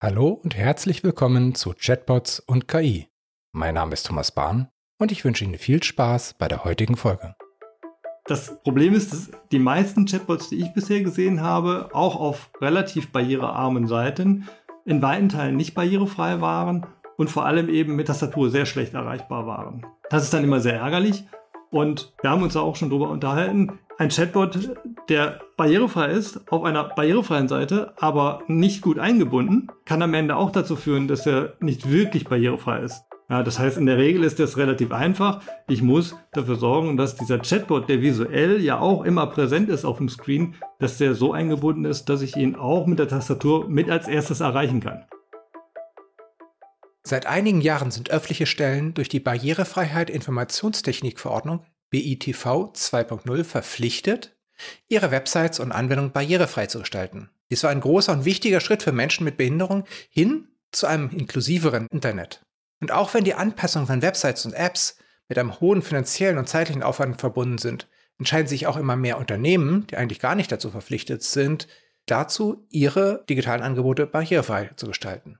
Hallo und herzlich willkommen zu Chatbots und KI. Mein Name ist Thomas Bahn und ich wünsche Ihnen viel Spaß bei der heutigen Folge. Das Problem ist, dass die meisten Chatbots, die ich bisher gesehen habe, auch auf relativ barrierearmen Seiten in weiten Teilen nicht barrierefrei waren und vor allem eben mit Tastatur sehr schlecht erreichbar waren. Das ist dann immer sehr ärgerlich und wir haben uns da auch schon drüber unterhalten ein Chatbot, der barrierefrei ist, auf einer barrierefreien Seite, aber nicht gut eingebunden, kann am Ende auch dazu führen, dass er nicht wirklich barrierefrei ist. Ja, das heißt, in der Regel ist das relativ einfach. Ich muss dafür sorgen, dass dieser Chatbot, der visuell ja auch immer präsent ist auf dem Screen, dass der so eingebunden ist, dass ich ihn auch mit der Tastatur mit als erstes erreichen kann. Seit einigen Jahren sind öffentliche Stellen durch die Barrierefreiheit Informationstechnikverordnung BITV 2.0 verpflichtet, ihre Websites und Anwendungen barrierefrei zu gestalten. Dies war ein großer und wichtiger Schritt für Menschen mit Behinderung hin zu einem inklusiveren Internet. Und auch wenn die Anpassung von Websites und Apps mit einem hohen finanziellen und zeitlichen Aufwand verbunden sind, entscheiden sich auch immer mehr Unternehmen, die eigentlich gar nicht dazu verpflichtet sind, dazu, ihre digitalen Angebote barrierefrei zu gestalten.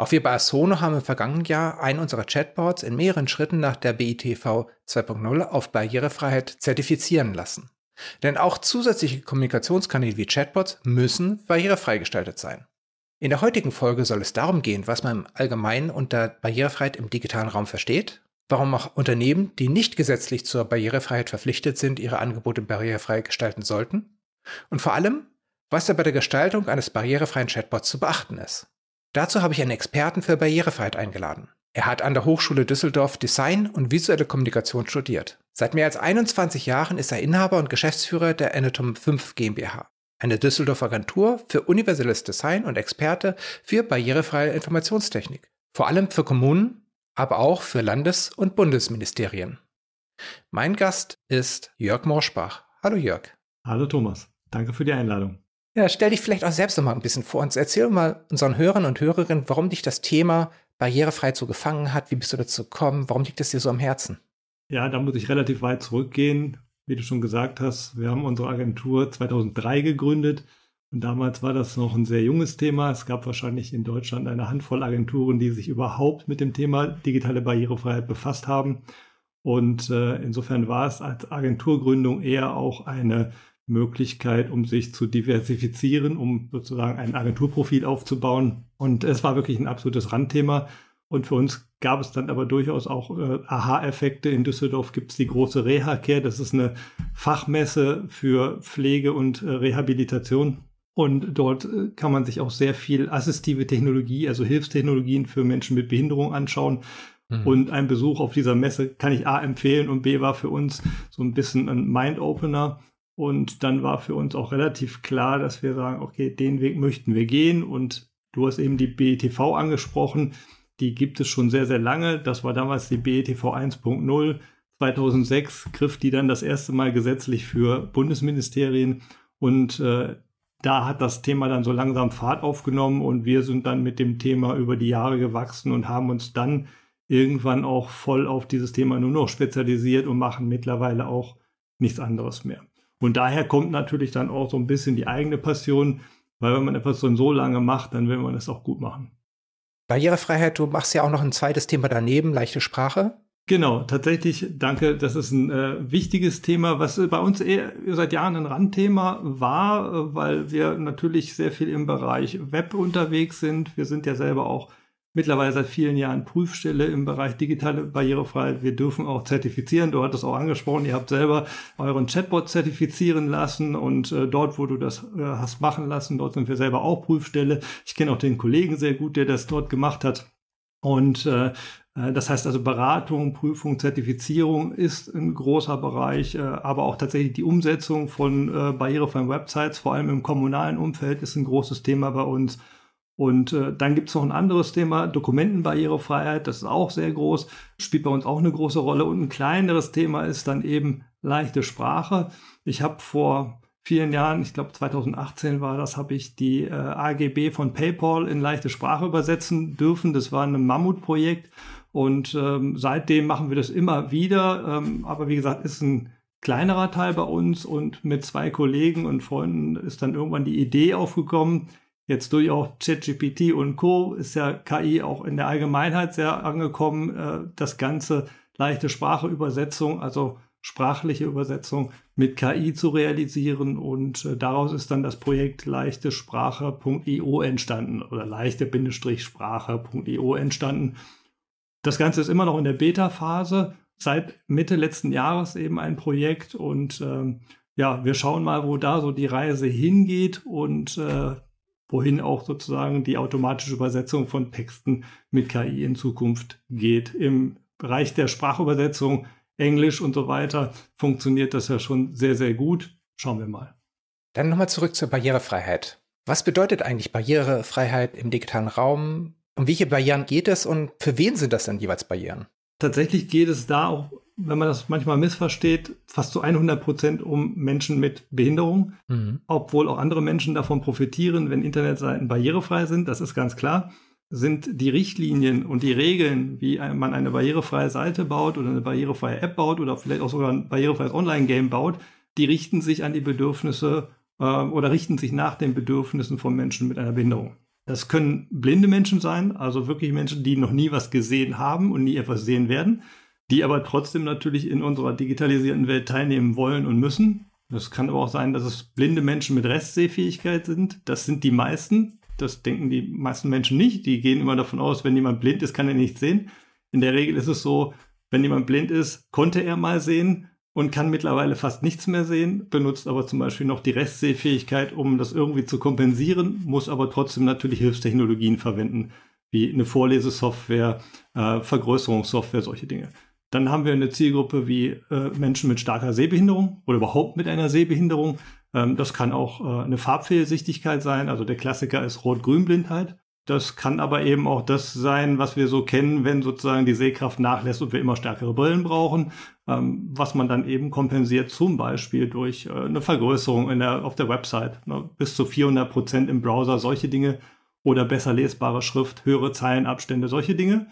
Auch wir bei Asono haben im vergangenen Jahr einen unserer Chatbots in mehreren Schritten nach der BITV 2.0 auf Barrierefreiheit zertifizieren lassen. Denn auch zusätzliche Kommunikationskanäle wie Chatbots müssen barrierefrei gestaltet sein. In der heutigen Folge soll es darum gehen, was man im Allgemeinen unter Barrierefreiheit im digitalen Raum versteht, warum auch Unternehmen, die nicht gesetzlich zur Barrierefreiheit verpflichtet sind, ihre Angebote barrierefrei gestalten sollten und vor allem, was da bei der Gestaltung eines barrierefreien Chatbots zu beachten ist. Dazu habe ich einen Experten für Barrierefreiheit eingeladen. Er hat an der Hochschule Düsseldorf Design und visuelle Kommunikation studiert. Seit mehr als 21 Jahren ist er Inhaber und Geschäftsführer der Anatom 5 GmbH, eine Düsseldorfer Agentur für universelles Design und Experte für barrierefreie Informationstechnik. Vor allem für Kommunen, aber auch für Landes- und Bundesministerien. Mein Gast ist Jörg Morschbach. Hallo Jörg. Hallo Thomas. Danke für die Einladung. Ja, stell dich vielleicht auch selbst noch mal ein bisschen vor uns. Erzähl mal unseren Hörern und Hörerinnen, warum dich das Thema barrierefrei so gefangen hat. Wie bist du dazu gekommen? Warum liegt es dir so am Herzen? Ja, da muss ich relativ weit zurückgehen. Wie du schon gesagt hast, wir haben unsere Agentur 2003 gegründet. Und damals war das noch ein sehr junges Thema. Es gab wahrscheinlich in Deutschland eine Handvoll Agenturen, die sich überhaupt mit dem Thema digitale Barrierefreiheit befasst haben. Und äh, insofern war es als Agenturgründung eher auch eine Möglichkeit, um sich zu diversifizieren, um sozusagen ein Agenturprofil aufzubauen. Und es war wirklich ein absolutes Randthema. Und für uns gab es dann aber durchaus auch äh, Aha-Effekte. In Düsseldorf gibt es die große Reha-Care. Das ist eine Fachmesse für Pflege und äh, Rehabilitation. Und dort äh, kann man sich auch sehr viel assistive Technologie, also Hilfstechnologien für Menschen mit Behinderung anschauen. Mhm. Und ein Besuch auf dieser Messe kann ich A empfehlen und B war für uns so ein bisschen ein Mind-Opener und dann war für uns auch relativ klar, dass wir sagen, okay, den Weg möchten wir gehen. Und du hast eben die BETV angesprochen. Die gibt es schon sehr, sehr lange. Das war damals die BETV 1.0. 2006 griff die dann das erste Mal gesetzlich für Bundesministerien. Und äh, da hat das Thema dann so langsam Fahrt aufgenommen und wir sind dann mit dem Thema über die Jahre gewachsen und haben uns dann irgendwann auch voll auf dieses Thema nur noch spezialisiert und machen mittlerweile auch nichts anderes mehr. Und daher kommt natürlich dann auch so ein bisschen die eigene Passion, weil wenn man etwas so lange macht, dann will man es auch gut machen. Barrierefreiheit, du machst ja auch noch ein zweites Thema daneben, leichte Sprache. Genau, tatsächlich, danke. Das ist ein äh, wichtiges Thema, was bei uns eher seit Jahren ein Randthema war, äh, weil wir natürlich sehr viel im Bereich Web unterwegs sind. Wir sind ja selber auch mittlerweile seit vielen Jahren Prüfstelle im Bereich digitale Barrierefreiheit. Wir dürfen auch zertifizieren. Du hattest auch angesprochen, ihr habt selber euren Chatbot zertifizieren lassen und äh, dort, wo du das äh, hast machen lassen, dort sind wir selber auch Prüfstelle. Ich kenne auch den Kollegen sehr gut, der das dort gemacht hat. Und äh, äh das heißt also Beratung, Prüfung, Zertifizierung ist ein großer Bereich, äh, aber auch tatsächlich die Umsetzung von äh, barrierefreien Websites, vor allem im kommunalen Umfeld, ist ein großes Thema bei uns. Und äh, dann gibt es noch ein anderes Thema, Dokumentenbarrierefreiheit, das ist auch sehr groß, spielt bei uns auch eine große Rolle. Und ein kleineres Thema ist dann eben leichte Sprache. Ich habe vor vielen Jahren, ich glaube 2018 war das, habe ich die äh, AGB von PayPal in leichte Sprache übersetzen dürfen. Das war ein Mammutprojekt und ähm, seitdem machen wir das immer wieder. Ähm, aber wie gesagt, ist ein kleinerer Teil bei uns und mit zwei Kollegen und Freunden ist dann irgendwann die Idee aufgekommen, Jetzt durch auch ChatGPT und Co. ist ja KI auch in der Allgemeinheit sehr angekommen. Äh, das Ganze leichte Spracheübersetzung, also sprachliche Übersetzung mit KI zu realisieren und äh, daraus ist dann das Projekt leichtesprache.io entstanden oder leichte-sprache.io entstanden. Das Ganze ist immer noch in der Beta-Phase, seit Mitte letzten Jahres eben ein Projekt und ähm, ja, wir schauen mal, wo da so die Reise hingeht und äh, wohin auch sozusagen die automatische Übersetzung von Texten mit KI in Zukunft geht. Im Bereich der Sprachübersetzung Englisch und so weiter funktioniert das ja schon sehr, sehr gut. Schauen wir mal. Dann nochmal zurück zur Barrierefreiheit. Was bedeutet eigentlich Barrierefreiheit im digitalen Raum? Um welche Barrieren geht es und für wen sind das denn jeweils Barrieren? Tatsächlich geht es da auch, wenn man das manchmal missversteht, fast zu 100 Prozent um Menschen mit Behinderung, mhm. obwohl auch andere Menschen davon profitieren, wenn Internetseiten barrierefrei sind. Das ist ganz klar sind die Richtlinien und die Regeln, wie man eine barrierefreie Seite baut oder eine barrierefreie App baut oder vielleicht auch sogar ein barrierefreies Online-Game baut, die richten sich an die Bedürfnisse äh, oder richten sich nach den Bedürfnissen von Menschen mit einer Behinderung. Das können blinde Menschen sein, also wirklich Menschen, die noch nie was gesehen haben und nie etwas sehen werden, die aber trotzdem natürlich in unserer digitalisierten Welt teilnehmen wollen und müssen. Das kann aber auch sein, dass es blinde Menschen mit Restsehfähigkeit sind. Das sind die meisten. Das denken die meisten Menschen nicht. Die gehen immer davon aus, wenn jemand blind ist, kann er nichts sehen. In der Regel ist es so, wenn jemand blind ist, konnte er mal sehen und kann mittlerweile fast nichts mehr sehen, benutzt aber zum Beispiel noch die Restsehfähigkeit, um das irgendwie zu kompensieren, muss aber trotzdem natürlich Hilfstechnologien verwenden, wie eine Vorlesesoftware, äh, Vergrößerungssoftware, solche Dinge. Dann haben wir eine Zielgruppe wie äh, Menschen mit starker Sehbehinderung oder überhaupt mit einer Sehbehinderung. Ähm, das kann auch äh, eine Farbfehlsichtigkeit sein. Also der Klassiker ist Rot-Grün-Blindheit. Das kann aber eben auch das sein, was wir so kennen, wenn sozusagen die Sehkraft nachlässt und wir immer stärkere Brillen brauchen, ähm, was man dann eben kompensiert, zum Beispiel durch äh, eine Vergrößerung der, auf der Website, ne, bis zu 400 Prozent im Browser, solche Dinge oder besser lesbare Schrift, höhere Zeilenabstände, solche Dinge.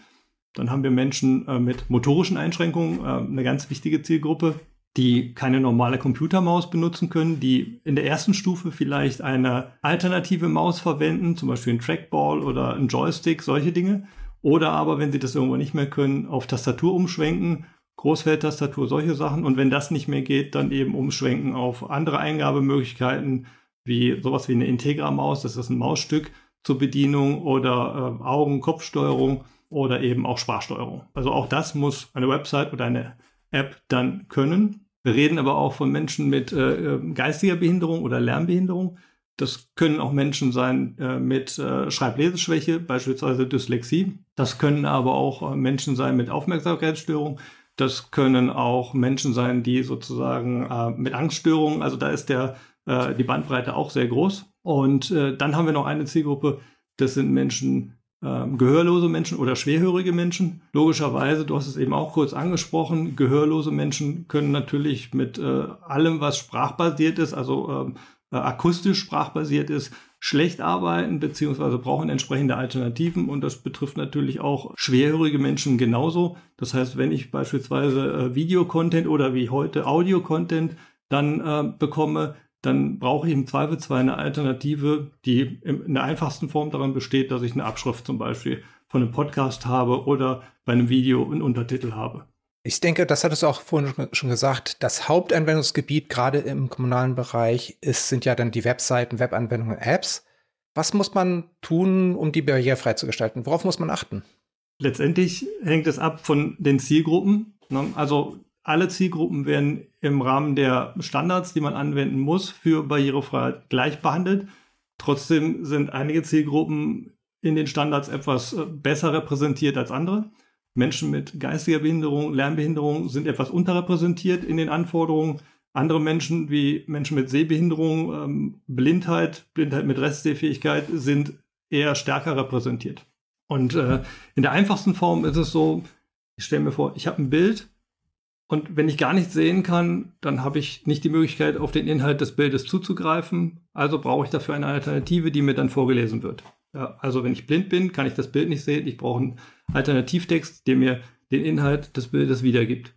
Dann haben wir Menschen äh, mit motorischen Einschränkungen, äh, eine ganz wichtige Zielgruppe, die keine normale Computermaus benutzen können, die in der ersten Stufe vielleicht eine alternative Maus verwenden, zum Beispiel ein Trackball oder ein Joystick, solche Dinge. Oder aber, wenn sie das irgendwo nicht mehr können, auf Tastatur umschwenken, Großfeldtastatur, solche Sachen. Und wenn das nicht mehr geht, dann eben umschwenken auf andere Eingabemöglichkeiten, wie sowas wie eine Integra-Maus, das ist ein Mausstück zur Bedienung oder äh, Augen-Kopfsteuerung oder eben auch Sprachsteuerung. Also auch das muss eine Website oder eine App dann können. Wir reden aber auch von Menschen mit äh, äh, geistiger Behinderung oder Lernbehinderung. Das können auch Menschen sein äh, mit äh, Schreibleseschwäche, beispielsweise Dyslexie. Das können aber auch äh, Menschen sein mit Aufmerksamkeitsstörung. Das können auch Menschen sein, die sozusagen äh, mit Angststörungen, also da ist der, die Bandbreite auch sehr groß. Und dann haben wir noch eine Zielgruppe, das sind Menschen ähm, gehörlose Menschen oder schwerhörige Menschen. Logischerweise, du hast es eben auch kurz angesprochen, gehörlose Menschen können natürlich mit äh, allem, was sprachbasiert ist, also ähm, äh, akustisch sprachbasiert ist, schlecht arbeiten beziehungsweise brauchen entsprechende Alternativen und das betrifft natürlich auch schwerhörige Menschen genauso. Das heißt, wenn ich beispielsweise äh, Videocontent oder wie heute Audio-Content dann äh, bekomme, dann brauche ich im Zweifelsfall eine Alternative, die in der einfachsten Form darin besteht, dass ich eine Abschrift zum Beispiel von einem Podcast habe oder bei einem Video einen Untertitel habe. Ich denke, das hattest du auch vorhin schon gesagt, das Hauptanwendungsgebiet gerade im kommunalen Bereich ist, sind ja dann die Webseiten, Webanwendungen, Apps. Was muss man tun, um die barrierefrei zu gestalten? Worauf muss man achten? Letztendlich hängt es ab von den Zielgruppen. Ne? Also alle Zielgruppen werden im Rahmen der Standards, die man anwenden muss, für Barrierefreiheit gleich behandelt. Trotzdem sind einige Zielgruppen in den Standards etwas äh, besser repräsentiert als andere. Menschen mit geistiger Behinderung, Lernbehinderung sind etwas unterrepräsentiert in den Anforderungen. Andere Menschen wie Menschen mit Sehbehinderung, ähm, Blindheit, Blindheit mit Restsehfähigkeit sind eher stärker repräsentiert. Und äh, in der einfachsten Form ist es so, ich stelle mir vor, ich habe ein Bild und wenn ich gar nichts sehen kann, dann habe ich nicht die Möglichkeit, auf den Inhalt des Bildes zuzugreifen. Also brauche ich dafür eine Alternative, die mir dann vorgelesen wird. Also wenn ich blind bin, kann ich das Bild nicht sehen. Ich brauche einen Alternativtext, der mir den Inhalt des Bildes wiedergibt.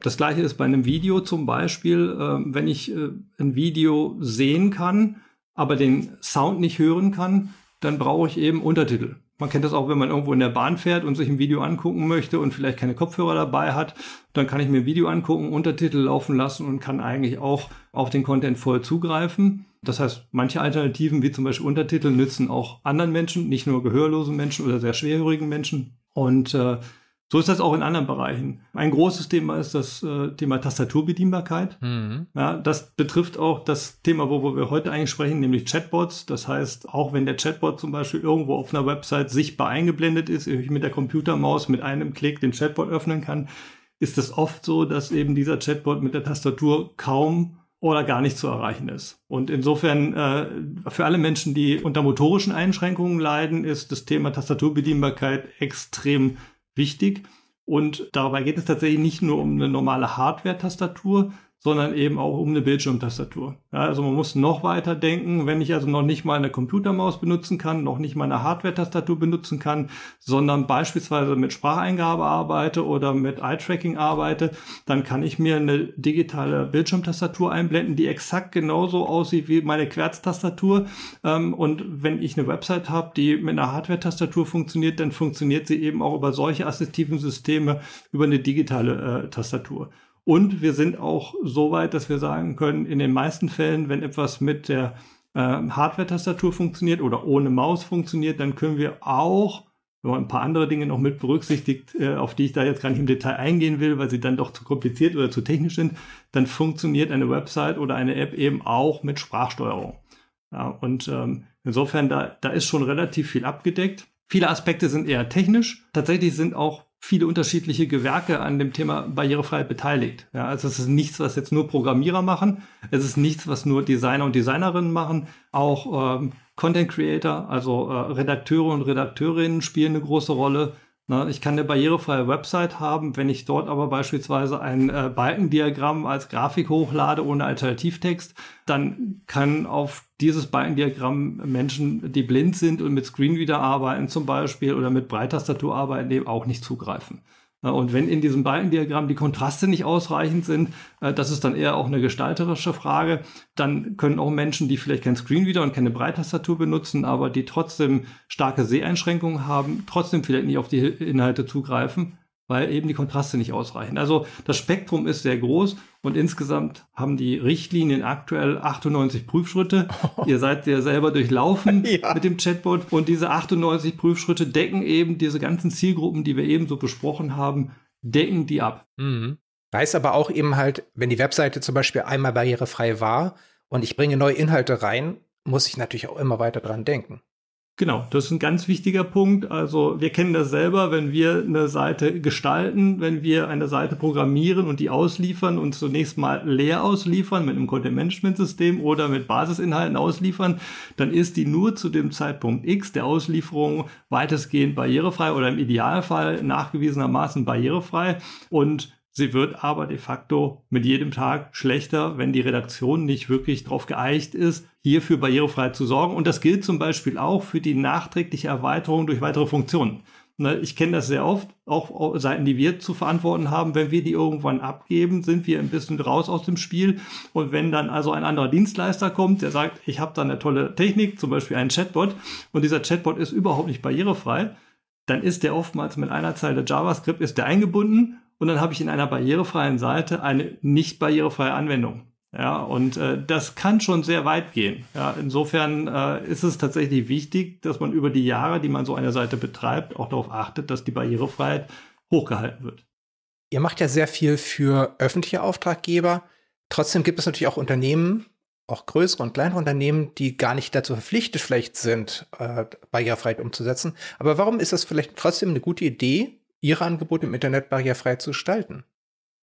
Das gleiche ist bei einem Video zum Beispiel. Ähm, wenn ich äh, ein Video sehen kann, aber den Sound nicht hören kann, dann brauche ich eben Untertitel. Man kennt das auch, wenn man irgendwo in der Bahn fährt und sich ein Video angucken möchte und vielleicht keine Kopfhörer dabei hat. Dann kann ich mir ein Video angucken, Untertitel laufen lassen und kann eigentlich auch auf den Content voll zugreifen. Das heißt, manche Alternativen, wie zum Beispiel Untertitel, nützen auch anderen Menschen, nicht nur gehörlosen Menschen oder sehr schwerhörigen Menschen. Und äh, so ist das auch in anderen Bereichen. Ein großes Thema ist das äh, Thema Tastaturbedienbarkeit. Mhm. Ja, das betrifft auch das Thema, wo wir heute eigentlich sprechen, nämlich Chatbots. Das heißt, auch wenn der Chatbot zum Beispiel irgendwo auf einer Website sichtbar eingeblendet ist, ich mit der Computermaus mit einem Klick den Chatbot öffnen kann, ist es oft so, dass eben dieser Chatbot mit der Tastatur kaum oder gar nicht zu erreichen ist. Und insofern äh, für alle Menschen, die unter motorischen Einschränkungen leiden, ist das Thema Tastaturbedienbarkeit extrem wichtig. Und dabei geht es tatsächlich nicht nur um eine normale Hardware-Tastatur, sondern eben auch um eine Bildschirmtastatur. Ja, also man muss noch weiter denken, wenn ich also noch nicht mal eine Computermaus benutzen kann, noch nicht mal eine Hardware-Tastatur benutzen kann, sondern beispielsweise mit Spracheingabe arbeite oder mit Eye-Tracking arbeite, dann kann ich mir eine digitale Bildschirmtastatur einblenden, die exakt genauso aussieht wie meine Querztastatur. Ähm, und wenn ich eine Website habe, die mit einer Hardware-Tastatur funktioniert, dann funktioniert sie eben auch über solche assistiven Systeme über eine digitale äh, Tastatur. Und wir sind auch so weit, dass wir sagen können, in den meisten Fällen, wenn etwas mit der äh, Hardware-Tastatur funktioniert oder ohne Maus funktioniert, dann können wir auch, wenn man ein paar andere Dinge noch mit berücksichtigt, äh, auf die ich da jetzt gar nicht im Detail eingehen will, weil sie dann doch zu kompliziert oder zu technisch sind, dann funktioniert eine Website oder eine App eben auch mit Sprachsteuerung. Ja, und ähm, insofern, da, da ist schon relativ viel abgedeckt. Viele Aspekte sind eher technisch. Tatsächlich sind auch viele unterschiedliche Gewerke an dem Thema Barrierefreiheit beteiligt. Ja, also es ist nichts, was jetzt nur Programmierer machen. Es ist nichts, was nur Designer und Designerinnen machen. Auch ähm, Content Creator, also äh, Redakteure und Redakteurinnen spielen eine große Rolle. Na, ich kann eine barrierefreie Website haben, wenn ich dort aber beispielsweise ein äh, Balkendiagramm als Grafik hochlade ohne Alternativtext, dann kann auf dieses Balkendiagramm Menschen, die blind sind und mit Screenreader arbeiten zum Beispiel oder mit Breittastatur arbeiten, eben auch nicht zugreifen. Und wenn in diesem Balkendiagramm die Kontraste nicht ausreichend sind, äh, das ist dann eher auch eine gestalterische Frage, dann können auch Menschen, die vielleicht kein Screenreader und keine Breittastatur benutzen, aber die trotzdem starke Seheinschränkungen haben, trotzdem vielleicht nicht auf die Inhalte zugreifen, weil eben die Kontraste nicht ausreichen. Also das Spektrum ist sehr groß und insgesamt haben die Richtlinien aktuell 98 Prüfschritte. Oh. Ihr seid ja selber durchlaufen ja. mit dem Chatbot und diese 98 Prüfschritte decken eben diese ganzen Zielgruppen, die wir eben so besprochen haben, decken die ab. Mhm. Weiß aber auch eben halt, wenn die Webseite zum Beispiel einmal barrierefrei war und ich bringe neue Inhalte rein, muss ich natürlich auch immer weiter dran denken. Genau, das ist ein ganz wichtiger Punkt. Also wir kennen das selber, wenn wir eine Seite gestalten, wenn wir eine Seite programmieren und die ausliefern und zunächst mal leer ausliefern mit einem Content-Management-System oder mit Basisinhalten ausliefern, dann ist die nur zu dem Zeitpunkt X der Auslieferung weitestgehend barrierefrei oder im Idealfall nachgewiesenermaßen barrierefrei und Sie wird aber de facto mit jedem Tag schlechter, wenn die Redaktion nicht wirklich darauf geeicht ist, hierfür barrierefrei zu sorgen. Und das gilt zum Beispiel auch für die nachträgliche Erweiterung durch weitere Funktionen. Ne, ich kenne das sehr oft, auch Seiten, die wir zu verantworten haben. Wenn wir die irgendwann abgeben, sind wir ein bisschen raus aus dem Spiel. Und wenn dann also ein anderer Dienstleister kommt, der sagt, ich habe da eine tolle Technik, zum Beispiel einen Chatbot, und dieser Chatbot ist überhaupt nicht barrierefrei, dann ist der oftmals mit einer Zeile JavaScript ist der eingebunden und dann habe ich in einer barrierefreien Seite eine nicht barrierefreie Anwendung. Ja, und äh, das kann schon sehr weit gehen. Ja, insofern äh, ist es tatsächlich wichtig, dass man über die Jahre, die man so eine Seite betreibt, auch darauf achtet, dass die Barrierefreiheit hochgehalten wird. Ihr macht ja sehr viel für öffentliche Auftraggeber. Trotzdem gibt es natürlich auch Unternehmen, auch größere und kleinere Unternehmen, die gar nicht dazu verpflichtet vielleicht sind, äh, Barrierefreiheit umzusetzen. Aber warum ist das vielleicht trotzdem eine gute Idee, ihre Angebote im Internet barrierefrei zu gestalten.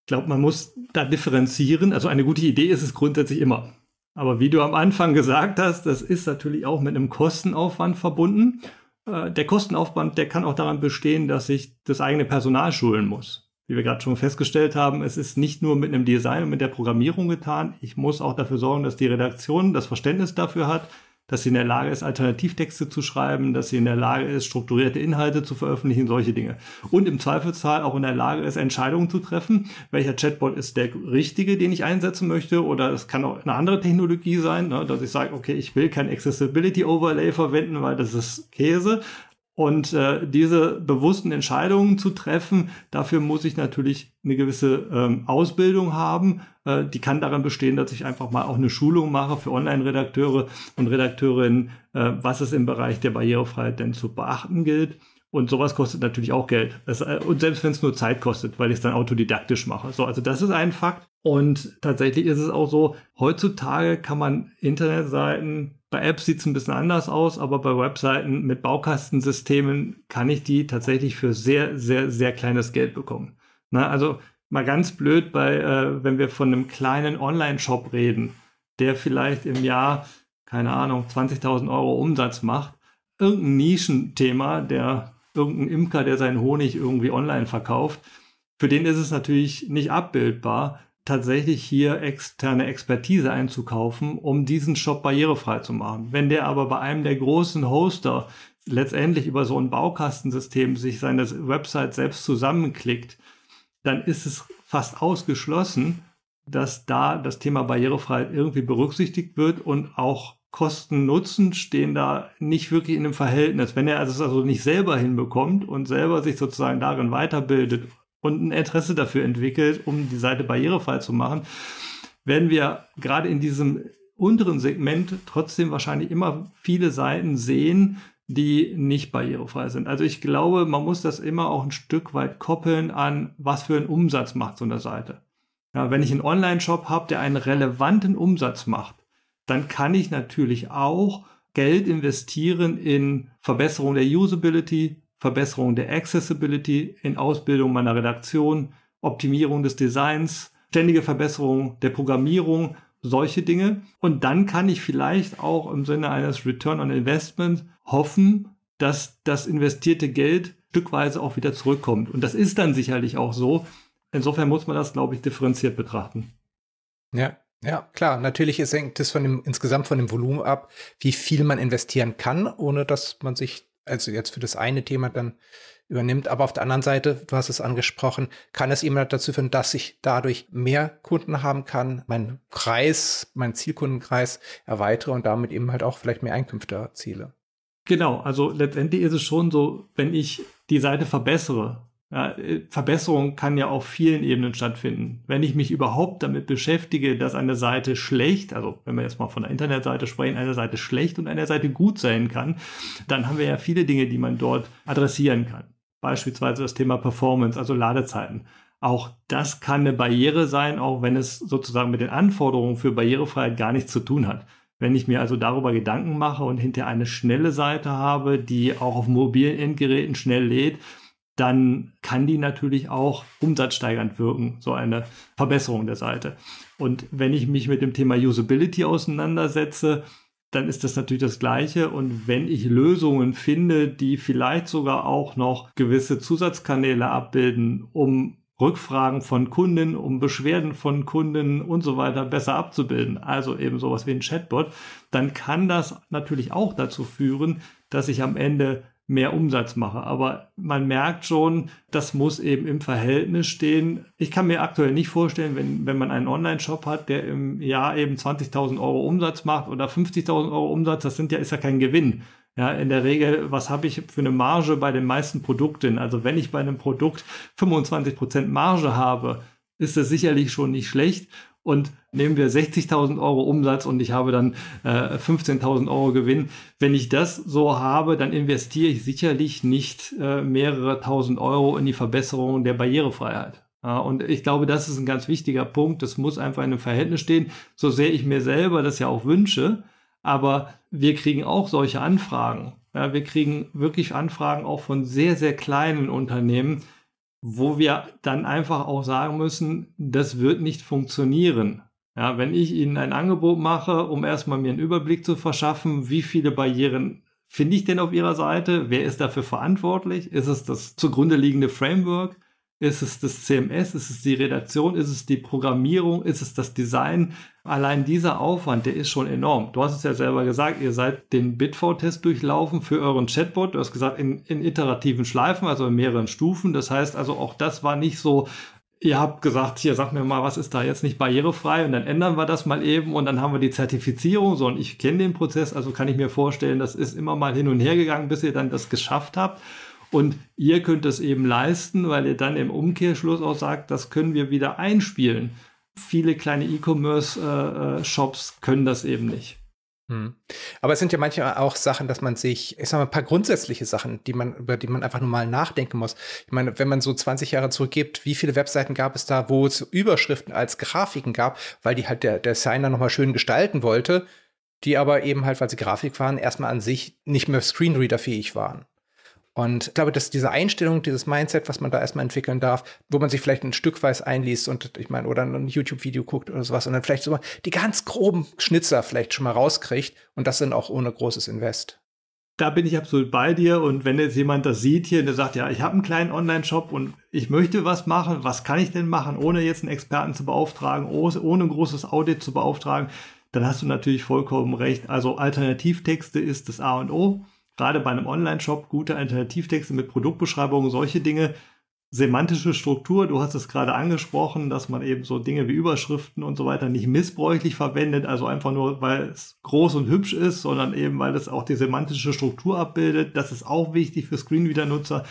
Ich glaube, man muss da differenzieren. Also eine gute Idee ist es grundsätzlich immer. Aber wie du am Anfang gesagt hast, das ist natürlich auch mit einem Kostenaufwand verbunden. Äh, der Kostenaufwand, der kann auch daran bestehen, dass ich das eigene Personal schulen muss. Wie wir gerade schon festgestellt haben, es ist nicht nur mit einem Design und mit der Programmierung getan. Ich muss auch dafür sorgen, dass die Redaktion das Verständnis dafür hat, dass sie in der Lage ist, Alternativtexte zu schreiben, dass sie in der Lage ist, strukturierte Inhalte zu veröffentlichen, solche Dinge. Und im Zweifelsfall auch in der Lage ist, Entscheidungen zu treffen, welcher Chatbot ist der richtige, den ich einsetzen möchte, oder es kann auch eine andere Technologie sein, ne, dass ich sage, okay, ich will kein Accessibility Overlay verwenden, weil das ist Käse, und äh, diese bewussten Entscheidungen zu treffen, dafür muss ich natürlich eine gewisse ähm, Ausbildung haben. Äh, die kann darin bestehen, dass ich einfach mal auch eine Schulung mache für Online-Redakteure und Redakteurinnen, äh, was es im Bereich der Barrierefreiheit denn zu beachten gilt. Und sowas kostet natürlich auch Geld. Das, äh, und selbst wenn es nur Zeit kostet, weil ich es dann autodidaktisch mache. So, also das ist ein Fakt. Und tatsächlich ist es auch so, heutzutage kann man Internetseiten bei Apps sieht es ein bisschen anders aus, aber bei Webseiten mit Baukastensystemen kann ich die tatsächlich für sehr, sehr, sehr kleines Geld bekommen. Na, also mal ganz blöd, bei, äh, wenn wir von einem kleinen Online-Shop reden, der vielleicht im Jahr, keine Ahnung, 20.000 Euro Umsatz macht, irgendein Nischenthema, der irgendein Imker, der seinen Honig irgendwie online verkauft, für den ist es natürlich nicht abbildbar, tatsächlich hier externe Expertise einzukaufen, um diesen Shop barrierefrei zu machen. Wenn der aber bei einem der großen Hoster letztendlich über so ein Baukastensystem sich seine Website selbst zusammenklickt, dann ist es fast ausgeschlossen, dass da das Thema Barrierefreiheit irgendwie berücksichtigt wird und auch Kosten-Nutzen stehen da nicht wirklich in einem Verhältnis. Wenn er es also nicht selber hinbekommt und selber sich sozusagen darin weiterbildet und ein Interesse dafür entwickelt, um die Seite barrierefrei zu machen, werden wir gerade in diesem unteren Segment trotzdem wahrscheinlich immer viele Seiten sehen, die nicht barrierefrei sind. Also ich glaube, man muss das immer auch ein Stück weit koppeln an, was für einen Umsatz macht so eine Seite. Ja, wenn ich einen Online-Shop habe, der einen relevanten Umsatz macht, dann kann ich natürlich auch Geld investieren in Verbesserung der Usability, Verbesserung der Accessibility in Ausbildung meiner Redaktion, Optimierung des Designs, ständige Verbesserung der Programmierung, solche Dinge. Und dann kann ich vielleicht auch im Sinne eines Return on Investment hoffen, dass das investierte Geld stückweise auch wieder zurückkommt. Und das ist dann sicherlich auch so. Insofern muss man das, glaube ich, differenziert betrachten. Ja, ja, klar. Natürlich hängt es von dem, insgesamt von dem Volumen ab, wie viel man investieren kann, ohne dass man sich also jetzt für das eine Thema dann übernimmt. Aber auf der anderen Seite, du hast es angesprochen, kann es eben dazu führen, dass ich dadurch mehr Kunden haben kann, meinen Kreis, meinen Zielkundenkreis erweitere und damit eben halt auch vielleicht mehr Einkünfte erziele. Genau, also letztendlich ist es schon so, wenn ich die Seite verbessere, ja, äh, Verbesserung kann ja auf vielen Ebenen stattfinden. Wenn ich mich überhaupt damit beschäftige, dass eine Seite schlecht, also wenn wir jetzt mal von der Internetseite sprechen, eine Seite schlecht und eine Seite gut sein kann, dann haben wir ja viele Dinge, die man dort adressieren kann. Beispielsweise das Thema Performance, also Ladezeiten. Auch das kann eine Barriere sein, auch wenn es sozusagen mit den Anforderungen für Barrierefreiheit gar nichts zu tun hat. Wenn ich mir also darüber Gedanken mache und hinter eine schnelle Seite habe, die auch auf mobilen Endgeräten schnell lädt, dann kann die natürlich auch umsatzsteigernd wirken, so eine Verbesserung der Seite. Und wenn ich mich mit dem Thema Usability auseinandersetze, dann ist das natürlich das Gleiche. Und wenn ich Lösungen finde, die vielleicht sogar auch noch gewisse Zusatzkanäle abbilden, um Rückfragen von Kunden, um Beschwerden von Kunden und so weiter besser abzubilden, also eben sowas wie ein Chatbot, dann kann das natürlich auch dazu führen, dass ich am Ende mehr Umsatz mache. Aber man merkt schon, das muss eben im Verhältnis stehen. Ich kann mir aktuell nicht vorstellen, wenn, wenn man einen Online-Shop hat, der im Jahr eben 20.000 Euro Umsatz macht oder 50.000 Euro Umsatz, das sind ja, ist ja kein Gewinn. Ja, in der Regel, was habe ich für eine Marge bei den meisten Produkten? Also wenn ich bei einem Produkt 25 Prozent Marge habe, ist das sicherlich schon nicht schlecht und nehmen wir 60.000 Euro Umsatz und ich habe dann äh, 15.000 Euro Gewinn. Wenn ich das so habe, dann investiere ich sicherlich nicht äh, mehrere tausend Euro in die Verbesserung der Barrierefreiheit. Ja, und ich glaube, das ist ein ganz wichtiger Punkt. Das muss einfach in einem Verhältnis stehen, so sehr ich mir selber das ja auch wünsche. Aber wir kriegen auch solche Anfragen. Ja, wir kriegen wirklich Anfragen auch von sehr, sehr kleinen Unternehmen, wo wir dann einfach auch sagen müssen, das wird nicht funktionieren. Ja, wenn ich Ihnen ein Angebot mache, um erstmal mir einen Überblick zu verschaffen, wie viele Barrieren finde ich denn auf Ihrer Seite? Wer ist dafür verantwortlich? Ist es das zugrunde liegende Framework? Ist es das CMS? Ist es die Redaktion? Ist es die Programmierung? Ist es das Design? Allein dieser Aufwand, der ist schon enorm. Du hast es ja selber gesagt, ihr seid den Bitfo-Test durchlaufen für euren Chatbot. Du hast gesagt, in, in iterativen Schleifen, also in mehreren Stufen. Das heißt also, auch das war nicht so, ihr habt gesagt, hier, sag mir mal, was ist da jetzt nicht barrierefrei und dann ändern wir das mal eben und dann haben wir die Zertifizierung, so und ich kenne den Prozess, also kann ich mir vorstellen, das ist immer mal hin und her gegangen, bis ihr dann das geschafft habt. Und ihr könnt es eben leisten, weil ihr dann im Umkehrschluss auch sagt, das können wir wieder einspielen. Viele kleine E-Commerce-Shops äh, können das eben nicht. Hm. Aber es sind ja manchmal auch Sachen, dass man sich, ich sag mal, ein paar grundsätzliche Sachen, die man, über die man einfach nur mal nachdenken muss. Ich meine, wenn man so 20 Jahre zurückgeht, wie viele Webseiten gab es da, wo es Überschriften als Grafiken gab, weil die halt der, der Designer nochmal schön gestalten wollte, die aber eben halt, weil sie Grafik waren, erstmal an sich nicht mehr Screenreader-fähig waren. Und ich glaube, dass diese Einstellung, dieses Mindset, was man da erstmal entwickeln darf, wo man sich vielleicht ein Stück weit einliest und ich meine, oder ein YouTube-Video guckt oder sowas und dann vielleicht so mal die ganz groben Schnitzer vielleicht schon mal rauskriegt und das dann auch ohne großes Invest. Da bin ich absolut bei dir und wenn jetzt jemand das sieht hier und der sagt, ja, ich habe einen kleinen Online-Shop und ich möchte was machen, was kann ich denn machen, ohne jetzt einen Experten zu beauftragen, ohne ein großes Audit zu beauftragen, dann hast du natürlich vollkommen recht. Also Alternativtexte ist das A und O gerade bei einem Online-Shop gute Alternativtexte mit Produktbeschreibungen, solche Dinge. Semantische Struktur, du hast es gerade angesprochen, dass man eben so Dinge wie Überschriften und so weiter nicht missbräuchlich verwendet, also einfach nur, weil es groß und hübsch ist, sondern eben, weil es auch die semantische Struktur abbildet. Das ist auch wichtig für Screenreader-Nutzer.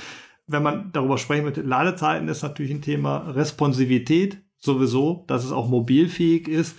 Wenn man darüber sprechen mit Ladezeiten, ist natürlich ein Thema Responsivität sowieso, dass es auch mobilfähig ist.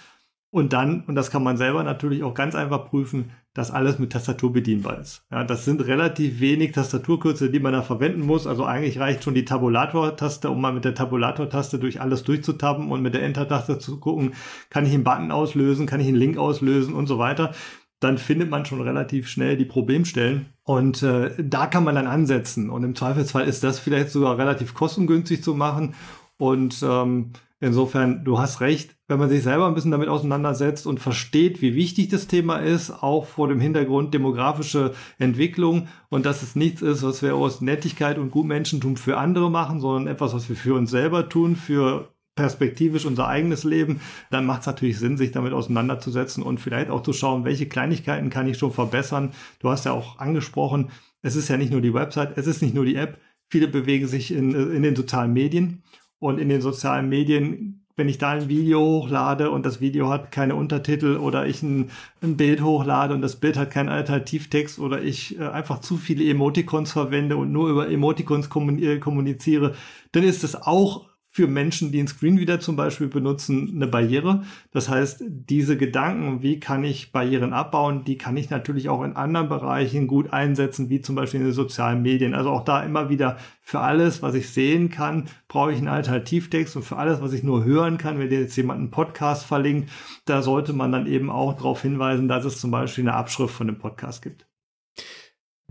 Und dann, und das kann man selber natürlich auch ganz einfach prüfen, dass alles mit Tastatur bedienbar ist. Ja, das sind relativ wenig Tastaturkürzel, die man da verwenden muss. Also eigentlich reicht schon die Tabulator-Taste, um mal mit der Tabulator-Taste durch alles durchzutappen und mit der Enter-Taste zu gucken, kann ich einen Button auslösen, kann ich einen Link auslösen und so weiter. Dann findet man schon relativ schnell die Problemstellen. Und äh, da kann man dann ansetzen. Und im Zweifelsfall ist das vielleicht sogar relativ kostengünstig zu machen. Und ähm, Insofern, du hast recht, wenn man sich selber ein bisschen damit auseinandersetzt und versteht, wie wichtig das Thema ist, auch vor dem Hintergrund demografische Entwicklung und dass es nichts ist, was wir aus Nettigkeit und Gutmenschentum für andere machen, sondern etwas, was wir für uns selber tun, für perspektivisch unser eigenes Leben, dann macht es natürlich Sinn, sich damit auseinanderzusetzen und vielleicht auch zu schauen, welche Kleinigkeiten kann ich schon verbessern. Du hast ja auch angesprochen, es ist ja nicht nur die Website, es ist nicht nur die App. Viele bewegen sich in, in den sozialen Medien und in den sozialen Medien, wenn ich da ein Video hochlade und das Video hat keine Untertitel oder ich ein, ein Bild hochlade und das Bild hat keinen Alternativtext oder ich äh, einfach zu viele Emoticons verwende und nur über Emoticons äh, kommuniziere, dann ist es auch für Menschen, die einen Screenreader zum Beispiel benutzen, eine Barriere. Das heißt, diese Gedanken, wie kann ich Barrieren abbauen, die kann ich natürlich auch in anderen Bereichen gut einsetzen, wie zum Beispiel in den sozialen Medien. Also auch da immer wieder für alles, was ich sehen kann, brauche ich einen Alternativtext und für alles, was ich nur hören kann, wenn jetzt jemand einen Podcast verlinkt, da sollte man dann eben auch darauf hinweisen, dass es zum Beispiel eine Abschrift von dem Podcast gibt.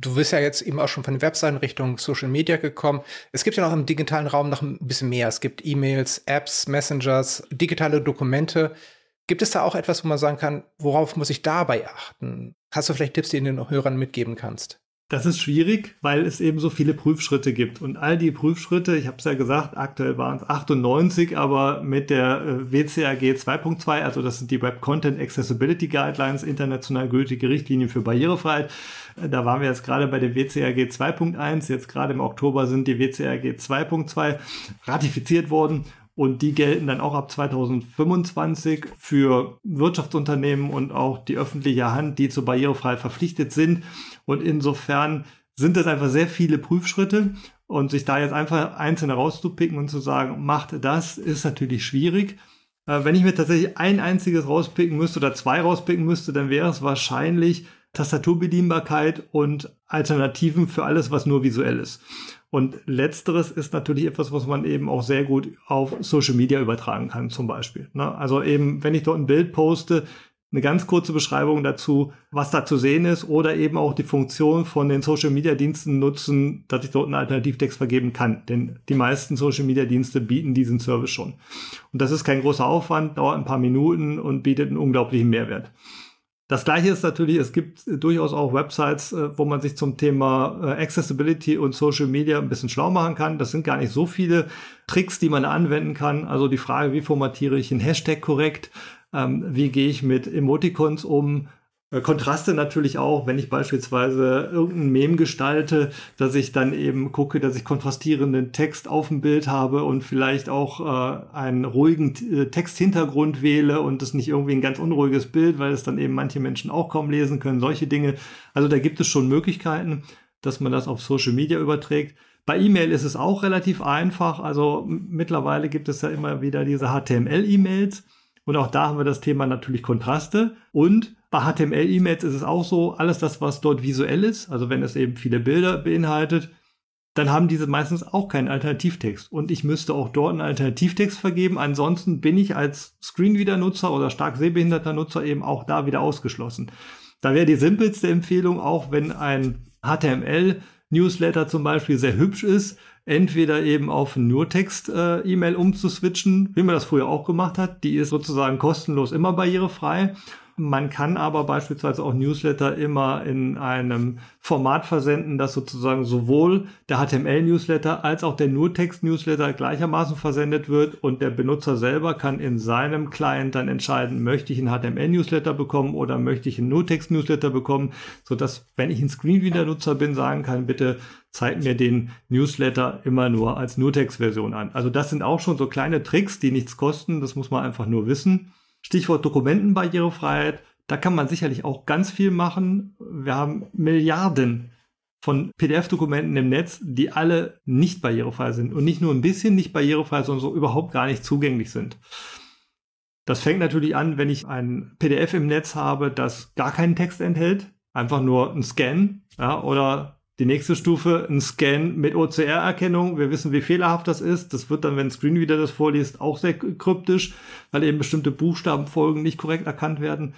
Du bist ja jetzt eben auch schon von den Webseiten Richtung Social Media gekommen. Es gibt ja noch im digitalen Raum noch ein bisschen mehr. Es gibt E-Mails, Apps, Messengers, digitale Dokumente. Gibt es da auch etwas, wo man sagen kann, worauf muss ich dabei achten? Hast du vielleicht Tipps, die du den Hörern mitgeben kannst? Das ist schwierig, weil es eben so viele Prüfschritte gibt. Und all die Prüfschritte, ich habe es ja gesagt, aktuell waren es 98, aber mit der äh, WCAG 2.2, also das sind die Web Content Accessibility Guidelines, international gültige Richtlinien für Barrierefreiheit, äh, da waren wir jetzt gerade bei der WCAG 2.1, jetzt gerade im Oktober sind die WCAG 2.2 ratifiziert worden und die gelten dann auch ab 2025 für Wirtschaftsunternehmen und auch die öffentliche Hand, die zur Barrierefreiheit verpflichtet sind. Und insofern sind das einfach sehr viele Prüfschritte. Und sich da jetzt einfach einzelne rauszupicken und zu sagen, macht das, ist natürlich schwierig. Äh, wenn ich mir tatsächlich ein einziges rauspicken müsste oder zwei rauspicken müsste, dann wäre es wahrscheinlich Tastaturbedienbarkeit und Alternativen für alles, was nur visuell ist. Und letzteres ist natürlich etwas, was man eben auch sehr gut auf Social Media übertragen kann, zum Beispiel. Ne? Also eben, wenn ich dort ein Bild poste, eine ganz kurze Beschreibung dazu, was da zu sehen ist, oder eben auch die Funktion von den Social Media Diensten nutzen, dass ich dort einen Alternativtext vergeben kann. Denn die meisten Social Media Dienste bieten diesen Service schon. Und das ist kein großer Aufwand, dauert ein paar Minuten und bietet einen unglaublichen Mehrwert. Das gleiche ist natürlich, es gibt durchaus auch Websites, äh, wo man sich zum Thema äh, Accessibility und Social Media ein bisschen schlau machen kann. Das sind gar nicht so viele Tricks, die man anwenden kann. Also die Frage, wie formatiere ich einen Hashtag korrekt? Ähm, wie gehe ich mit Emoticons um? Äh, Kontraste natürlich auch, wenn ich beispielsweise irgendein Mem gestalte, dass ich dann eben gucke, dass ich kontrastierenden Text auf dem Bild habe und vielleicht auch äh, einen ruhigen äh, Texthintergrund wähle und das nicht irgendwie ein ganz unruhiges Bild, weil es dann eben manche Menschen auch kaum lesen können, solche Dinge. Also da gibt es schon Möglichkeiten, dass man das auf Social Media überträgt. Bei E-Mail ist es auch relativ einfach. Also mittlerweile gibt es ja immer wieder diese HTML-E-Mails. Und auch da haben wir das Thema natürlich Kontraste. Und bei HTML-E-Mails ist es auch so, alles das, was dort visuell ist, also wenn es eben viele Bilder beinhaltet, dann haben diese meistens auch keinen Alternativtext. Und ich müsste auch dort einen Alternativtext vergeben. Ansonsten bin ich als Screenreader-Nutzer oder stark sehbehinderter Nutzer eben auch da wieder ausgeschlossen. Da wäre die simpelste Empfehlung, auch wenn ein HTML-Newsletter zum Beispiel sehr hübsch ist, entweder eben auf Nurtext-E-Mail äh, umzuswitchen, wie man das früher auch gemacht hat. Die ist sozusagen kostenlos immer barrierefrei. Man kann aber beispielsweise auch Newsletter immer in einem Format versenden, das sozusagen sowohl der HTML-Newsletter als auch der Nurtext-Newsletter gleichermaßen versendet wird und der Benutzer selber kann in seinem Client dann entscheiden, möchte ich einen HTML-Newsletter bekommen oder möchte ich einen Nurtext-Newsletter bekommen, sodass, wenn ich ein Screenreader-Nutzer bin, sagen kann, bitte zeigt mir den Newsletter immer nur als Nurtext-Version an. Also das sind auch schon so kleine Tricks, die nichts kosten, das muss man einfach nur wissen. Stichwort Dokumentenbarrierefreiheit. Da kann man sicherlich auch ganz viel machen. Wir haben Milliarden von PDF-Dokumenten im Netz, die alle nicht barrierefrei sind und nicht nur ein bisschen nicht barrierefrei, sondern so überhaupt gar nicht zugänglich sind. Das fängt natürlich an, wenn ich ein PDF im Netz habe, das gar keinen Text enthält, einfach nur ein Scan, ja, oder die nächste Stufe, ein Scan mit OCR-Erkennung. Wir wissen, wie fehlerhaft das ist. Das wird dann, wenn Screenreader das vorliest, auch sehr kryptisch, weil eben bestimmte Buchstabenfolgen nicht korrekt erkannt werden.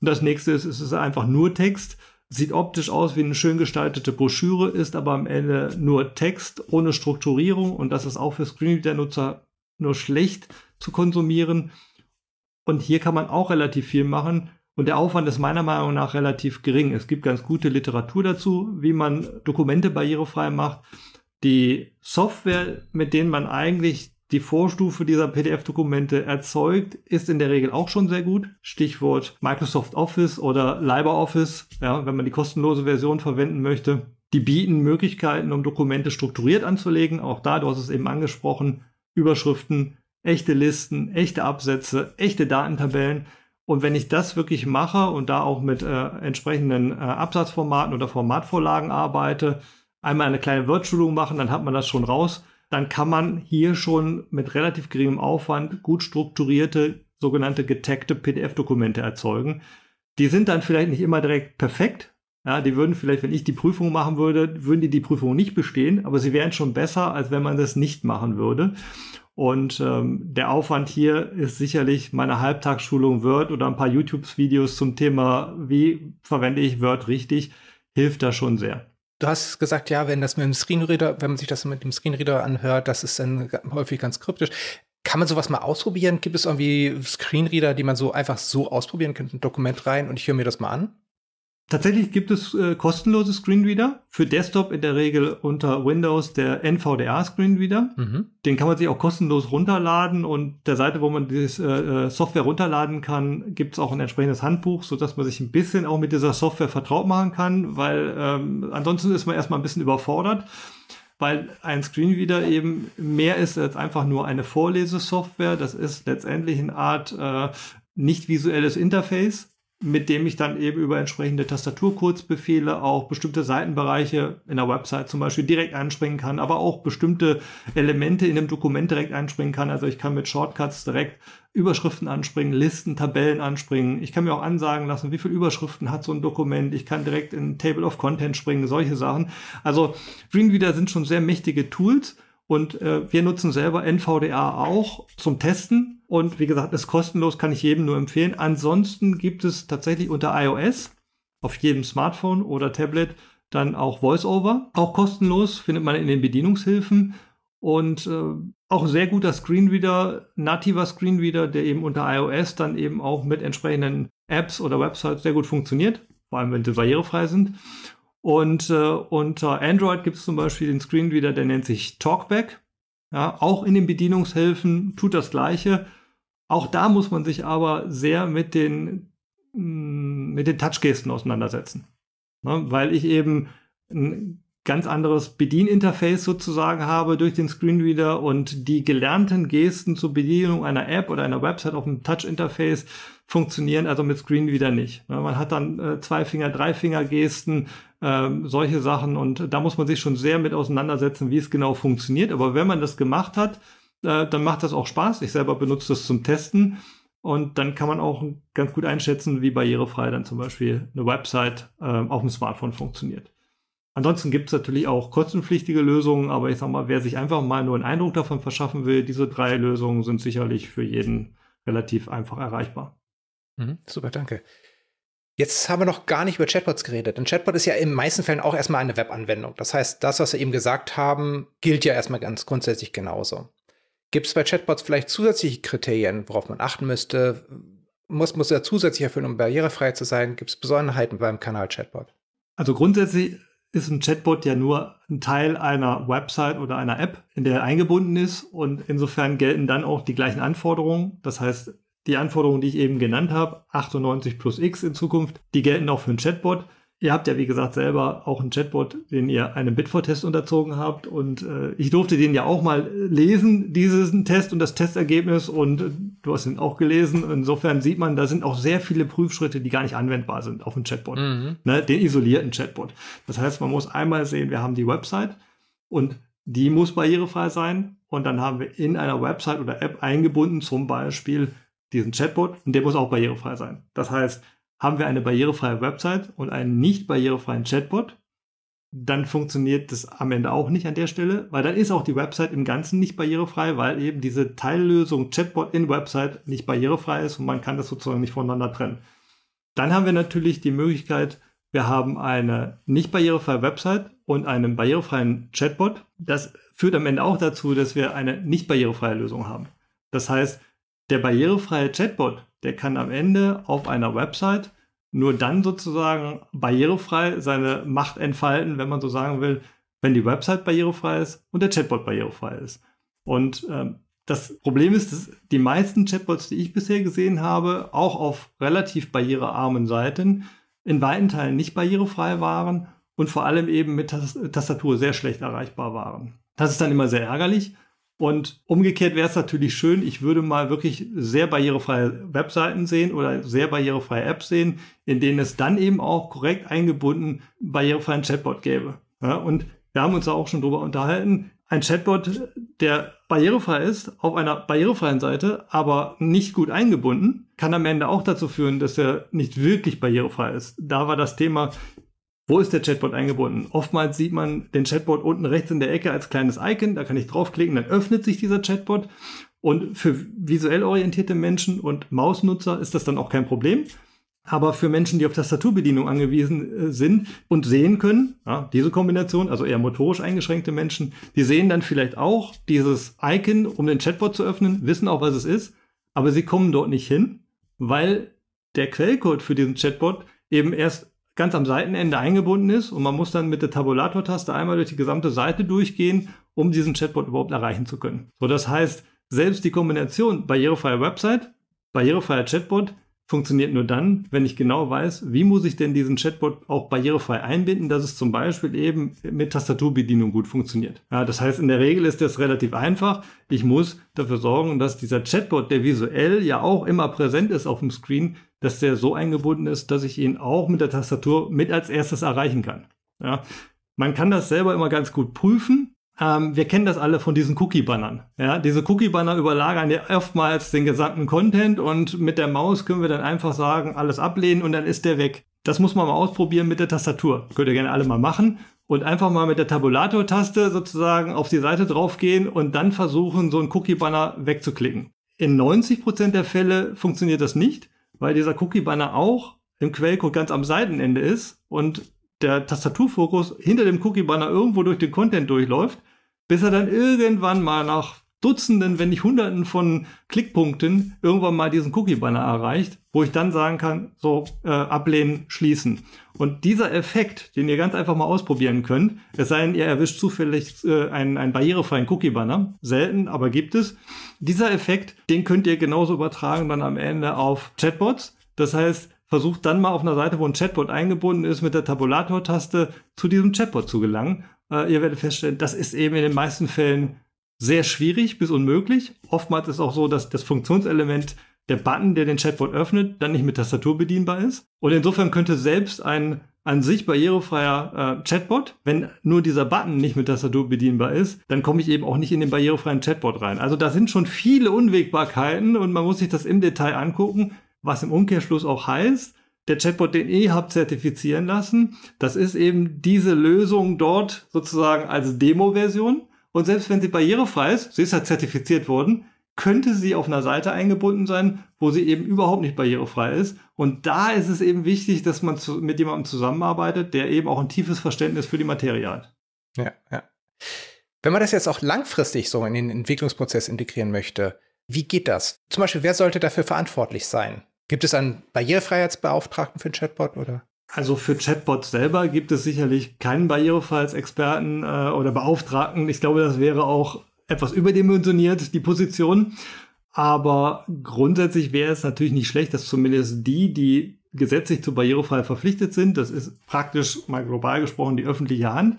Und das nächste ist, es ist einfach nur Text. Sieht optisch aus wie eine schön gestaltete Broschüre, ist aber am Ende nur Text ohne Strukturierung. Und das ist auch für Screenreader-Nutzer nur schlecht zu konsumieren. Und hier kann man auch relativ viel machen und der Aufwand ist meiner Meinung nach relativ gering. Es gibt ganz gute Literatur dazu, wie man Dokumente barrierefrei macht. Die Software, mit denen man eigentlich die Vorstufe dieser PDF-Dokumente erzeugt, ist in der Regel auch schon sehr gut. Stichwort Microsoft Office oder LibreOffice, ja, wenn man die kostenlose Version verwenden möchte. Die bieten Möglichkeiten, um Dokumente strukturiert anzulegen. Auch da, du hast es eben angesprochen, Überschriften, echte Listen, echte Absätze, echte Datentabellen. Und wenn ich das wirklich mache und da auch mit äh, entsprechenden äh, Absatzformaten oder Formatvorlagen arbeite, einmal eine kleine Word-Schulung machen, dann hat man das schon raus. Dann kann man hier schon mit relativ geringem Aufwand gut strukturierte, sogenannte getaggte PDF-Dokumente erzeugen. Die sind dann vielleicht nicht immer direkt perfekt. Ja, die würden vielleicht, wenn ich die Prüfung machen würde, würden die die Prüfung nicht bestehen, aber sie wären schon besser, als wenn man das nicht machen würde. Und ähm, der Aufwand hier ist sicherlich meine Halbtagsschulung Word oder ein paar YouTube-Videos zum Thema, wie verwende ich Word richtig, hilft da schon sehr. Du hast gesagt, ja, wenn das mit dem Screenreader, wenn man sich das mit dem Screenreader anhört, das ist dann häufig ganz kryptisch. Kann man sowas mal ausprobieren? Gibt es irgendwie Screenreader, die man so einfach so ausprobieren könnte, ein Dokument rein und ich höre mir das mal an? Tatsächlich gibt es äh, kostenlose Screenreader. Für Desktop in der Regel unter Windows der NVDA Screenreader. Mhm. Den kann man sich auch kostenlos runterladen und der Seite, wo man diese äh, äh, Software runterladen kann, gibt es auch ein entsprechendes Handbuch, sodass man sich ein bisschen auch mit dieser Software vertraut machen kann, weil ähm, ansonsten ist man erstmal ein bisschen überfordert weil ein Screenreader eben mehr ist als einfach nur eine Vorlesesoftware. Das ist letztendlich eine Art äh, nicht visuelles Interface, mit dem ich dann eben über entsprechende Tastaturkurzbefehle auch bestimmte Seitenbereiche in der Website zum Beispiel direkt einspringen kann, aber auch bestimmte Elemente in einem Dokument direkt einspringen kann. Also ich kann mit Shortcuts direkt Überschriften anspringen, Listen, Tabellen anspringen. Ich kann mir auch ansagen lassen, wie viele Überschriften hat so ein Dokument. Ich kann direkt in Table of Content springen, solche Sachen. Also Dreamreader sind schon sehr mächtige Tools und äh, wir nutzen selber NVDA auch zum Testen. Und wie gesagt, ist kostenlos, kann ich jedem nur empfehlen. Ansonsten gibt es tatsächlich unter iOS auf jedem Smartphone oder Tablet dann auch VoiceOver. Auch kostenlos findet man in den Bedienungshilfen. Und äh, auch sehr guter Screenreader, nativer Screenreader, der eben unter iOS dann eben auch mit entsprechenden Apps oder Websites sehr gut funktioniert, vor allem wenn sie barrierefrei sind. Und äh, unter Android gibt es zum Beispiel den Screenreader, der nennt sich Talkback. Ja, auch in den Bedienungshilfen tut das Gleiche. Auch da muss man sich aber sehr mit den, mm, mit den Touchgesten auseinandersetzen. Ne, weil ich eben ein ganz anderes Bedieninterface sozusagen habe durch den Screenreader und die gelernten Gesten zur Bedienung einer App oder einer Website auf dem Touch-Interface funktionieren also mit Screenreader nicht. Ne, man hat dann äh, zwei Finger, drei Finger Gesten, äh, solche Sachen und da muss man sich schon sehr mit auseinandersetzen, wie es genau funktioniert. Aber wenn man das gemacht hat, äh, dann macht das auch Spaß. Ich selber benutze das zum Testen und dann kann man auch ganz gut einschätzen, wie barrierefrei dann zum Beispiel eine Website äh, auf dem Smartphone funktioniert. Ansonsten gibt es natürlich auch kostenpflichtige Lösungen, aber ich sag mal, wer sich einfach mal nur einen Eindruck davon verschaffen will, diese drei Lösungen sind sicherlich für jeden relativ einfach erreichbar. Mhm, super, danke. Jetzt haben wir noch gar nicht über Chatbots geredet. Ein Chatbot ist ja in meisten Fällen auch erstmal eine Webanwendung. Das heißt, das, was wir eben gesagt haben, gilt ja erstmal ganz grundsätzlich genauso. Gibt es bei Chatbots vielleicht zusätzliche Kriterien, worauf man achten müsste? Muss, muss er zusätzlich erfüllen, um barrierefrei zu sein? Gibt es Besonderheiten beim Kanal Chatbot? Also grundsätzlich ist ein Chatbot ja nur ein Teil einer Website oder einer App, in der er eingebunden ist. Und insofern gelten dann auch die gleichen Anforderungen. Das heißt, die Anforderungen, die ich eben genannt habe, 98 plus X in Zukunft, die gelten auch für ein Chatbot. Ihr habt ja, wie gesagt, selber auch einen Chatbot, den ihr einem Bitfor-Test unterzogen habt. Und äh, ich durfte den ja auch mal lesen, diesen Test und das Testergebnis. Und äh, du hast ihn auch gelesen. Insofern sieht man, da sind auch sehr viele Prüfschritte, die gar nicht anwendbar sind auf einen Chatbot. Mhm. Ne, den isolierten Chatbot. Das heißt, man muss einmal sehen, wir haben die Website und die muss barrierefrei sein. Und dann haben wir in einer Website oder App eingebunden, zum Beispiel diesen Chatbot. Und der muss auch barrierefrei sein. Das heißt, haben wir eine barrierefreie Website und einen nicht barrierefreien Chatbot, dann funktioniert das am Ende auch nicht an der Stelle, weil dann ist auch die Website im Ganzen nicht barrierefrei, weil eben diese Teillösung Chatbot in Website nicht barrierefrei ist und man kann das sozusagen nicht voneinander trennen. Dann haben wir natürlich die Möglichkeit, wir haben eine nicht barrierefreie Website und einen barrierefreien Chatbot. Das führt am Ende auch dazu, dass wir eine nicht barrierefreie Lösung haben. Das heißt, der barrierefreie Chatbot, der kann am Ende auf einer Website nur dann sozusagen barrierefrei seine Macht entfalten, wenn man so sagen will, wenn die Website barrierefrei ist und der Chatbot barrierefrei ist. Und ähm, das Problem ist, dass die meisten Chatbots, die ich bisher gesehen habe, auch auf relativ barrierearmen Seiten in weiten Teilen nicht barrierefrei waren und vor allem eben mit Tastatur sehr schlecht erreichbar waren. Das ist dann immer sehr ärgerlich, und umgekehrt wäre es natürlich schön, ich würde mal wirklich sehr barrierefreie Webseiten sehen oder sehr barrierefreie Apps sehen, in denen es dann eben auch korrekt eingebunden barrierefreien Chatbot gäbe. Ja, und wir haben uns da auch schon drüber unterhalten. Ein Chatbot, der barrierefrei ist, auf einer barrierefreien Seite, aber nicht gut eingebunden, kann am Ende auch dazu führen, dass er nicht wirklich barrierefrei ist. Da war das Thema, wo ist der Chatbot eingebunden? Oftmals sieht man den Chatbot unten rechts in der Ecke als kleines Icon, da kann ich draufklicken, dann öffnet sich dieser Chatbot. Und für visuell orientierte Menschen und Mausnutzer ist das dann auch kein Problem. Aber für Menschen, die auf Tastaturbedienung angewiesen äh, sind und sehen können, ja, diese Kombination, also eher motorisch eingeschränkte Menschen, die sehen dann vielleicht auch dieses Icon, um den Chatbot zu öffnen, wissen auch, was es ist, aber sie kommen dort nicht hin, weil der Quellcode für diesen Chatbot eben erst ganz am Seitenende eingebunden ist und man muss dann mit der Tabulator-Taste einmal durch die gesamte Seite durchgehen, um diesen Chatbot überhaupt erreichen zu können. So, das heißt, selbst die Kombination barrierefreie Website, barrierefreier Chatbot funktioniert nur dann, wenn ich genau weiß, wie muss ich denn diesen Chatbot auch barrierefrei einbinden, dass es zum Beispiel eben mit Tastaturbedienung gut funktioniert. Ja, das heißt, in der Regel ist das relativ einfach. Ich muss dafür sorgen, dass dieser Chatbot, der visuell ja auch immer präsent ist auf dem Screen, dass der so eingebunden ist, dass ich ihn auch mit der Tastatur mit als erstes erreichen kann. Ja, man kann das selber immer ganz gut prüfen. Ähm, wir kennen das alle von diesen Cookie-Bannern. Ja, diese Cookie-Banner überlagern ja oftmals den gesamten Content und mit der Maus können wir dann einfach sagen, alles ablehnen und dann ist der weg. Das muss man mal ausprobieren mit der Tastatur. Könnt ihr gerne alle mal machen und einfach mal mit der Tabulator-Taste sozusagen auf die Seite draufgehen und dann versuchen, so einen Cookie-Banner wegzuklicken. In 90% der Fälle funktioniert das nicht, weil dieser Cookie-Banner auch im Quellcode ganz am Seitenende ist und der Tastaturfokus hinter dem Cookie-Banner irgendwo durch den Content durchläuft, bis er dann irgendwann mal nach Dutzenden, wenn nicht Hunderten von Klickpunkten irgendwann mal diesen Cookie-Banner erreicht, wo ich dann sagen kann, so äh, ablehnen, schließen. Und dieser Effekt, den ihr ganz einfach mal ausprobieren könnt, es sei denn, ihr erwischt zufällig äh, einen, einen barrierefreien Cookie-Banner, selten, aber gibt es. Dieser Effekt, den könnt ihr genauso übertragen dann am Ende auf Chatbots. Das heißt, versucht dann mal auf einer Seite, wo ein Chatbot eingebunden ist, mit der Tabulator-Taste zu diesem Chatbot zu gelangen. Äh, ihr werdet feststellen, das ist eben in den meisten Fällen sehr schwierig bis unmöglich. Oftmals ist auch so, dass das Funktionselement der Button, der den Chatbot öffnet, dann nicht mit Tastatur bedienbar ist. Und insofern könnte selbst ein an sich barrierefreier äh, Chatbot, wenn nur dieser Button nicht mit Tastatur bedienbar ist, dann komme ich eben auch nicht in den barrierefreien Chatbot rein. Also da sind schon viele Unwägbarkeiten und man muss sich das im Detail angucken, was im Umkehrschluss auch heißt, der Chatbot, den ihr habt zertifizieren lassen, das ist eben diese Lösung dort sozusagen als Demo-Version. Und selbst wenn sie barrierefrei ist, sie ist ja zertifiziert worden, könnte sie auf einer Seite eingebunden sein, wo sie eben überhaupt nicht barrierefrei ist. Und da ist es eben wichtig, dass man zu, mit jemandem zusammenarbeitet, der eben auch ein tiefes Verständnis für die Materie hat. Ja, ja. Wenn man das jetzt auch langfristig so in den Entwicklungsprozess integrieren möchte, wie geht das? Zum Beispiel, wer sollte dafür verantwortlich sein? Gibt es einen Barrierefreiheitsbeauftragten für den Chatbot oder? Also für Chatbots selber gibt es sicherlich keinen Barrierefreiheitsexperten äh, oder Beauftragten. Ich glaube, das wäre auch etwas überdimensioniert, die Position. Aber grundsätzlich wäre es natürlich nicht schlecht, dass zumindest die, die gesetzlich zu barrierefrei verpflichtet sind, das ist praktisch mal global gesprochen die öffentliche Hand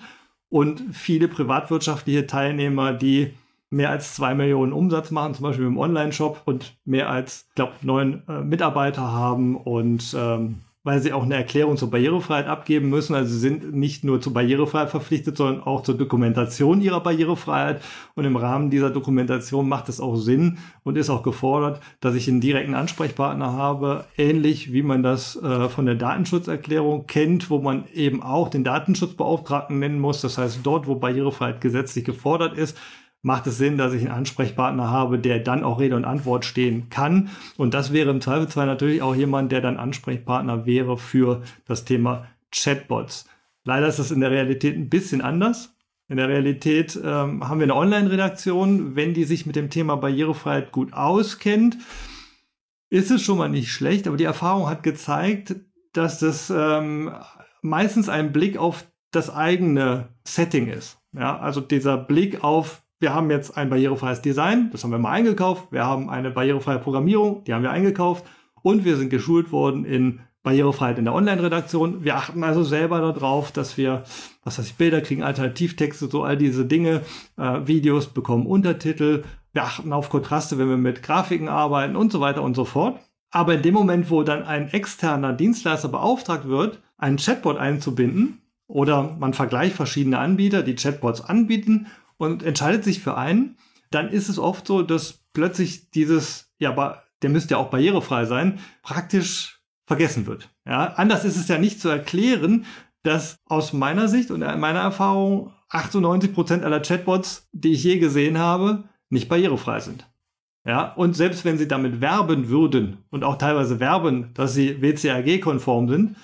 und viele privatwirtschaftliche Teilnehmer, die mehr als zwei Millionen Umsatz machen, zum Beispiel im Online-Shop und mehr als, ich glaube, neun äh, Mitarbeiter haben und ähm, weil sie auch eine Erklärung zur Barrierefreiheit abgeben müssen. Also sie sind nicht nur zur Barrierefreiheit verpflichtet, sondern auch zur Dokumentation ihrer Barrierefreiheit. Und im Rahmen dieser Dokumentation macht es auch Sinn und ist auch gefordert, dass ich einen direkten Ansprechpartner habe, ähnlich wie man das äh, von der Datenschutzerklärung kennt, wo man eben auch den Datenschutzbeauftragten nennen muss. Das heißt, dort, wo Barrierefreiheit gesetzlich gefordert ist, macht es Sinn, dass ich einen Ansprechpartner habe, der dann auch Rede und Antwort stehen kann. Und das wäre im Zweifelsfall natürlich auch jemand, der dann Ansprechpartner wäre für das Thema Chatbots. Leider ist das in der Realität ein bisschen anders. In der Realität ähm, haben wir eine Online-Redaktion. Wenn die sich mit dem Thema Barrierefreiheit gut auskennt, ist es schon mal nicht schlecht. Aber die Erfahrung hat gezeigt, dass das ähm, meistens ein Blick auf das eigene Setting ist. Ja, also dieser Blick auf wir haben jetzt ein barrierefreies Design, das haben wir mal eingekauft. Wir haben eine barrierefreie Programmierung, die haben wir eingekauft. Und wir sind geschult worden in Barrierefreiheit in der Online-Redaktion. Wir achten also selber darauf, dass wir, was ich, Bilder kriegen, Alternativtexte, so all diese Dinge, äh, Videos bekommen Untertitel. Wir achten auf Kontraste, wenn wir mit Grafiken arbeiten und so weiter und so fort. Aber in dem Moment, wo dann ein externer Dienstleister beauftragt wird, einen Chatbot einzubinden, oder man vergleicht verschiedene Anbieter, die Chatbots anbieten und entscheidet sich für einen, dann ist es oft so, dass plötzlich dieses, ja, der müsste ja auch barrierefrei sein, praktisch vergessen wird. Ja, anders ist es ja nicht zu erklären, dass aus meiner Sicht und meiner Erfahrung 98 Prozent aller Chatbots, die ich je gesehen habe, nicht barrierefrei sind. Ja, und selbst wenn sie damit werben würden und auch teilweise werben, dass sie WCAG-konform sind,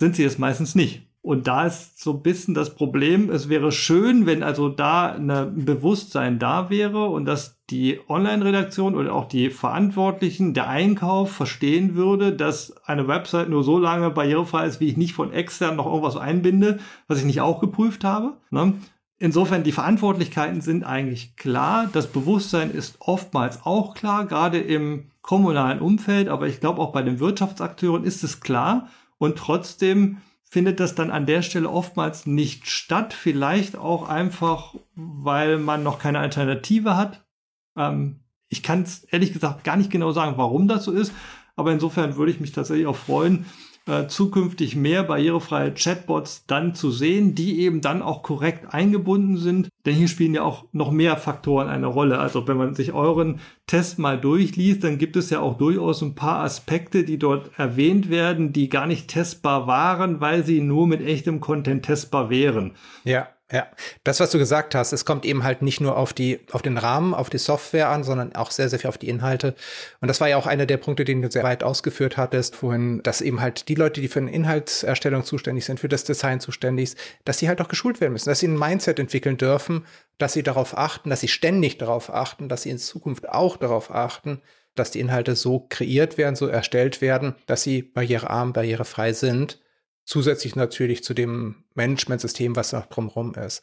sind sie es meistens nicht. Und da ist so ein bisschen das Problem, es wäre schön, wenn also da ein Bewusstsein da wäre und dass die Online-Redaktion oder auch die Verantwortlichen, der Einkauf verstehen würde, dass eine Website nur so lange barrierefrei ist, wie ich nicht von extern noch irgendwas einbinde, was ich nicht auch geprüft habe. Ne? Insofern, die Verantwortlichkeiten sind eigentlich klar. Das Bewusstsein ist oftmals auch klar, gerade im kommunalen Umfeld, aber ich glaube auch bei den Wirtschaftsakteuren ist es klar. Und trotzdem findet das dann an der Stelle oftmals nicht statt. Vielleicht auch einfach, weil man noch keine Alternative hat. Ähm, ich kann es ehrlich gesagt gar nicht genau sagen, warum das so ist. Aber insofern würde ich mich tatsächlich auch freuen, äh, zukünftig mehr barrierefreie Chatbots dann zu sehen, die eben dann auch korrekt eingebunden sind. Denn hier spielen ja auch noch mehr Faktoren eine Rolle. Also wenn man sich euren Test mal durchliest, dann gibt es ja auch durchaus ein paar Aspekte, die dort erwähnt werden, die gar nicht testbar waren, weil sie nur mit echtem Content testbar wären. Ja. Ja, das, was du gesagt hast, es kommt eben halt nicht nur auf die, auf den Rahmen, auf die Software an, sondern auch sehr, sehr viel auf die Inhalte. Und das war ja auch einer der Punkte, den du sehr weit ausgeführt hattest, vorhin, dass eben halt die Leute, die für eine Inhaltserstellung zuständig sind, für das Design zuständig sind, dass sie halt auch geschult werden müssen, dass sie ein Mindset entwickeln dürfen, dass sie darauf achten, dass sie ständig darauf achten, dass sie in Zukunft auch darauf achten, dass die Inhalte so kreiert werden, so erstellt werden, dass sie barrierearm, barrierefrei sind zusätzlich natürlich zu dem Managementsystem, was noch drumherum ist.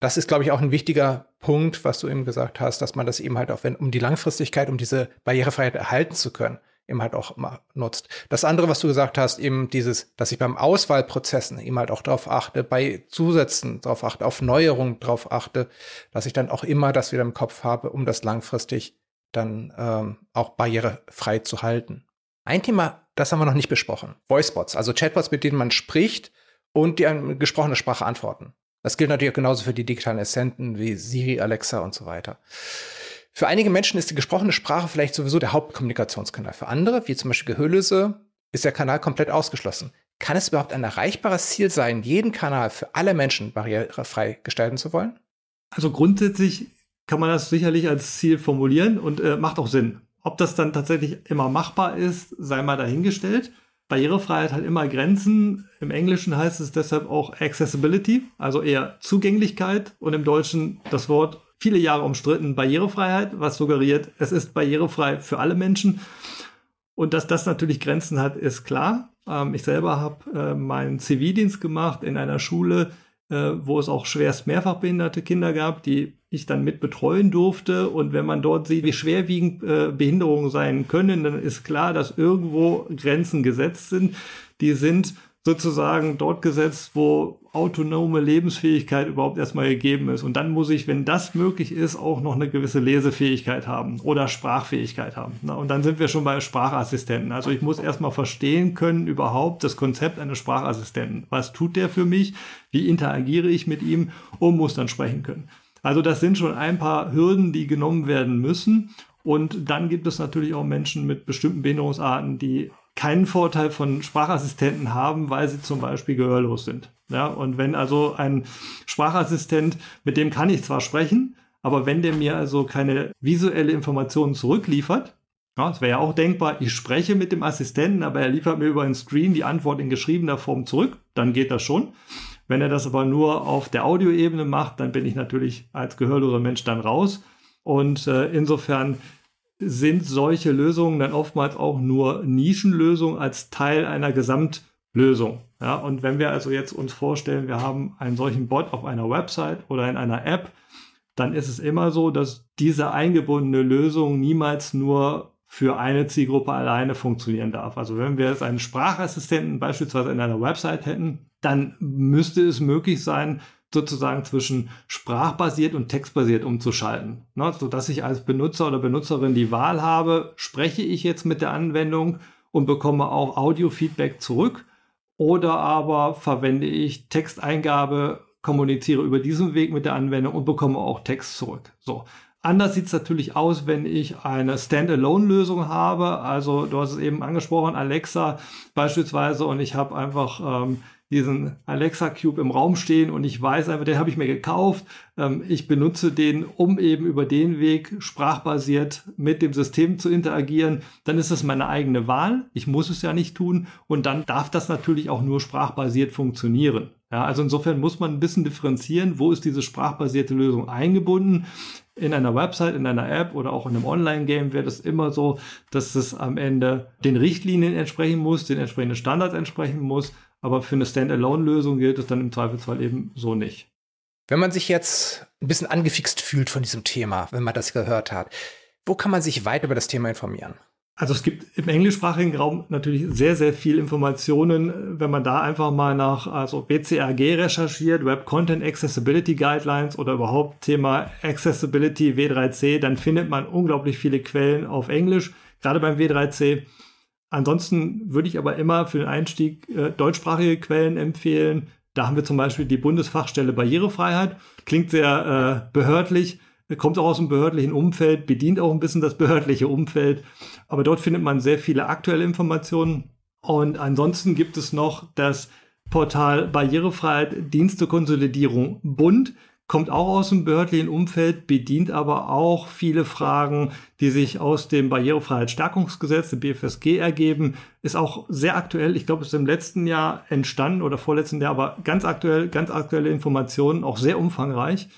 Das ist, glaube ich, auch ein wichtiger Punkt, was du eben gesagt hast, dass man das eben halt auch, wenn, um die Langfristigkeit, um diese Barrierefreiheit erhalten zu können, eben halt auch immer nutzt. Das andere, was du gesagt hast, eben dieses, dass ich beim Auswahlprozessen eben halt auch darauf achte, bei Zusätzen darauf achte, auf Neuerungen darauf achte, dass ich dann auch immer das wieder im Kopf habe, um das langfristig dann ähm, auch barrierefrei zu halten. Ein Thema, das haben wir noch nicht besprochen. Voicebots, also Chatbots, mit denen man spricht und die eine gesprochene Sprache antworten. Das gilt natürlich genauso für die digitalen Assistenten wie Siri, Alexa und so weiter. Für einige Menschen ist die gesprochene Sprache vielleicht sowieso der Hauptkommunikationskanal. Für andere, wie zum Beispiel Gehörlose, ist der Kanal komplett ausgeschlossen. Kann es überhaupt ein erreichbares Ziel sein, jeden Kanal für alle Menschen barrierefrei gestalten zu wollen? Also grundsätzlich kann man das sicherlich als Ziel formulieren und äh, macht auch Sinn. Ob das dann tatsächlich immer machbar ist, sei mal dahingestellt. Barrierefreiheit hat immer Grenzen. Im Englischen heißt es deshalb auch Accessibility, also eher Zugänglichkeit und im Deutschen das Wort viele Jahre umstritten Barrierefreiheit, was suggeriert, es ist barrierefrei für alle Menschen. Und dass das natürlich Grenzen hat, ist klar. Ähm, ich selber habe äh, meinen Zivildienst gemacht in einer Schule, wo es auch schwerst mehrfach behinderte Kinder gab, die ich dann mit betreuen durfte. Und wenn man dort sieht, wie schwerwiegend äh, Behinderungen sein können, dann ist klar, dass irgendwo Grenzen gesetzt sind. Die sind sozusagen dort gesetzt, wo autonome Lebensfähigkeit überhaupt erstmal gegeben ist. Und dann muss ich, wenn das möglich ist, auch noch eine gewisse Lesefähigkeit haben oder Sprachfähigkeit haben. Und dann sind wir schon bei Sprachassistenten. Also ich muss erstmal verstehen können überhaupt das Konzept eines Sprachassistenten. Was tut der für mich? Wie interagiere ich mit ihm? Und muss dann sprechen können. Also das sind schon ein paar Hürden, die genommen werden müssen. Und dann gibt es natürlich auch Menschen mit bestimmten Behinderungsarten, die keinen Vorteil von Sprachassistenten haben, weil sie zum Beispiel gehörlos sind. Ja, und wenn also ein Sprachassistent, mit dem kann ich zwar sprechen, aber wenn der mir also keine visuelle Informationen zurückliefert, ja, es wäre ja auch denkbar, ich spreche mit dem Assistenten, aber er liefert mir über den Screen die Antwort in geschriebener Form zurück, dann geht das schon. Wenn er das aber nur auf der Audioebene macht, dann bin ich natürlich als gehörloser Mensch dann raus. Und äh, insofern sind solche Lösungen dann oftmals auch nur Nischenlösungen als Teil einer Gesamtlösung. Ja, und wenn wir also jetzt uns vorstellen, wir haben einen solchen Bot auf einer Website oder in einer App, dann ist es immer so, dass diese eingebundene Lösung niemals nur für eine Zielgruppe alleine funktionieren darf. Also wenn wir jetzt einen Sprachassistenten beispielsweise in einer Website hätten, dann müsste es möglich sein, sozusagen zwischen sprachbasiert und textbasiert umzuschalten. Ne, sodass ich als Benutzer oder Benutzerin die Wahl habe, spreche ich jetzt mit der Anwendung und bekomme auch Audio-Feedback zurück oder aber verwende ich Texteingabe, kommuniziere über diesen Weg mit der Anwendung und bekomme auch Text zurück. So. Anders sieht es natürlich aus, wenn ich eine Standalone-Lösung habe. Also du hast es eben angesprochen, Alexa beispielsweise, und ich habe einfach ähm, diesen Alexa Cube im Raum stehen und ich weiß einfach, den habe ich mir gekauft. Ähm, ich benutze den, um eben über den Weg sprachbasiert mit dem System zu interagieren. Dann ist das meine eigene Wahl. Ich muss es ja nicht tun und dann darf das natürlich auch nur sprachbasiert funktionieren. Ja, also insofern muss man ein bisschen differenzieren, wo ist diese sprachbasierte Lösung eingebunden. In einer Website, in einer App oder auch in einem Online-Game wäre das immer so, dass es am Ende den Richtlinien entsprechen muss, den entsprechenden Standards entsprechen muss. Aber für eine Standalone-Lösung gilt es dann im Zweifelsfall eben so nicht. Wenn man sich jetzt ein bisschen angefixt fühlt von diesem Thema, wenn man das gehört hat, wo kann man sich weiter über das Thema informieren? Also es gibt im englischsprachigen Raum natürlich sehr, sehr viel Informationen. Wenn man da einfach mal nach also WCAG recherchiert, Web Content Accessibility Guidelines oder überhaupt Thema Accessibility W3C, dann findet man unglaublich viele Quellen auf Englisch, gerade beim W3C. Ansonsten würde ich aber immer für den Einstieg äh, deutschsprachige Quellen empfehlen. Da haben wir zum Beispiel die Bundesfachstelle Barrierefreiheit. Klingt sehr äh, behördlich, kommt auch aus dem behördlichen Umfeld, bedient auch ein bisschen das behördliche Umfeld. Aber dort findet man sehr viele aktuelle Informationen. Und ansonsten gibt es noch das Portal Barrierefreiheit, Dienstekonsolidierung Bund kommt auch aus dem behördlichen Umfeld, bedient aber auch viele Fragen, die sich aus dem Barrierefreiheitsstärkungsgesetz, dem BFSG, ergeben. Ist auch sehr aktuell. Ich glaube, es ist im letzten Jahr entstanden oder vorletzten Jahr, aber ganz aktuell, ganz aktuelle Informationen, auch sehr umfangreich.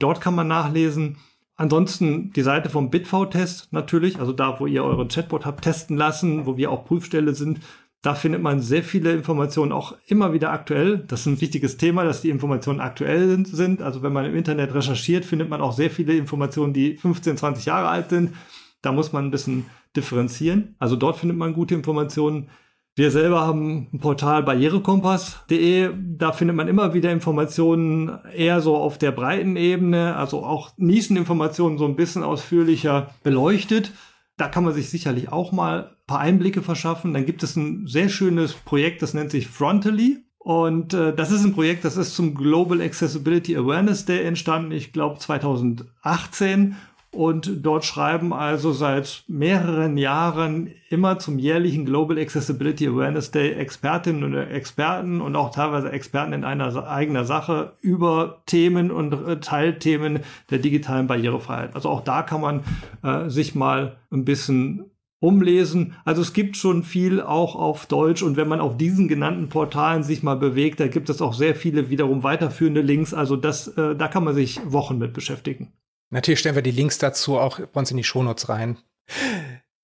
Dort kann man nachlesen. Ansonsten die Seite vom Bitv-Test natürlich, also da, wo ihr euren Chatbot habt testen lassen, wo wir auch Prüfstelle sind, da findet man sehr viele Informationen auch immer wieder aktuell. Das ist ein wichtiges Thema, dass die Informationen aktuell sind. Also wenn man im Internet recherchiert, findet man auch sehr viele Informationen, die 15, 20 Jahre alt sind. Da muss man ein bisschen differenzieren. Also dort findet man gute Informationen. Wir selber haben ein Portal barrierekompass.de. Da findet man immer wieder Informationen eher so auf der breiten Ebene, also auch Nischeninformationen so ein bisschen ausführlicher beleuchtet. Da kann man sich sicherlich auch mal ein paar Einblicke verschaffen. Dann gibt es ein sehr schönes Projekt, das nennt sich Frontally. Und äh, das ist ein Projekt, das ist zum Global Accessibility Awareness Day entstanden, ich glaube 2018 und dort schreiben also seit mehreren Jahren immer zum jährlichen Global Accessibility Awareness Day Expertinnen und Experten und auch teilweise Experten in einer eigener Sache über Themen und äh, Teilthemen der digitalen Barrierefreiheit. Also auch da kann man äh, sich mal ein bisschen umlesen. Also es gibt schon viel auch auf Deutsch und wenn man auf diesen genannten Portalen sich mal bewegt, da gibt es auch sehr viele wiederum weiterführende Links. Also das, äh, da kann man sich Wochen mit beschäftigen. Natürlich stellen wir die Links dazu auch bei uns in die Shownotes rein.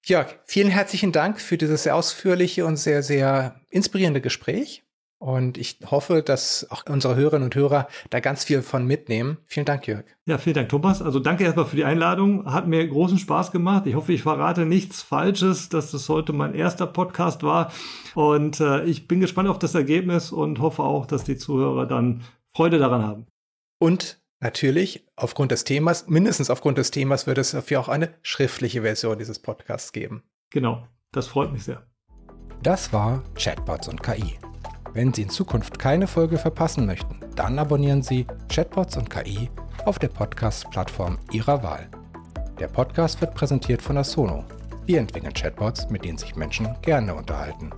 Jörg, vielen herzlichen Dank für dieses sehr ausführliche und sehr, sehr inspirierende Gespräch. Und ich hoffe, dass auch unsere Hörerinnen und Hörer da ganz viel von mitnehmen. Vielen Dank, Jörg. Ja, vielen Dank, Thomas. Also danke erstmal für die Einladung. Hat mir großen Spaß gemacht. Ich hoffe, ich verrate nichts Falsches, dass das heute mein erster Podcast war. Und äh, ich bin gespannt auf das Ergebnis und hoffe auch, dass die Zuhörer dann Freude daran haben. Und Natürlich, aufgrund des Themas, mindestens aufgrund des Themas wird es dafür auch eine schriftliche Version dieses Podcasts geben. Genau, das freut mich sehr. Das war Chatbots und KI. Wenn Sie in Zukunft keine Folge verpassen möchten, dann abonnieren Sie Chatbots und KI auf der Podcast-Plattform Ihrer Wahl. Der Podcast wird präsentiert von Asono. Wir entwickeln Chatbots, mit denen sich Menschen gerne unterhalten.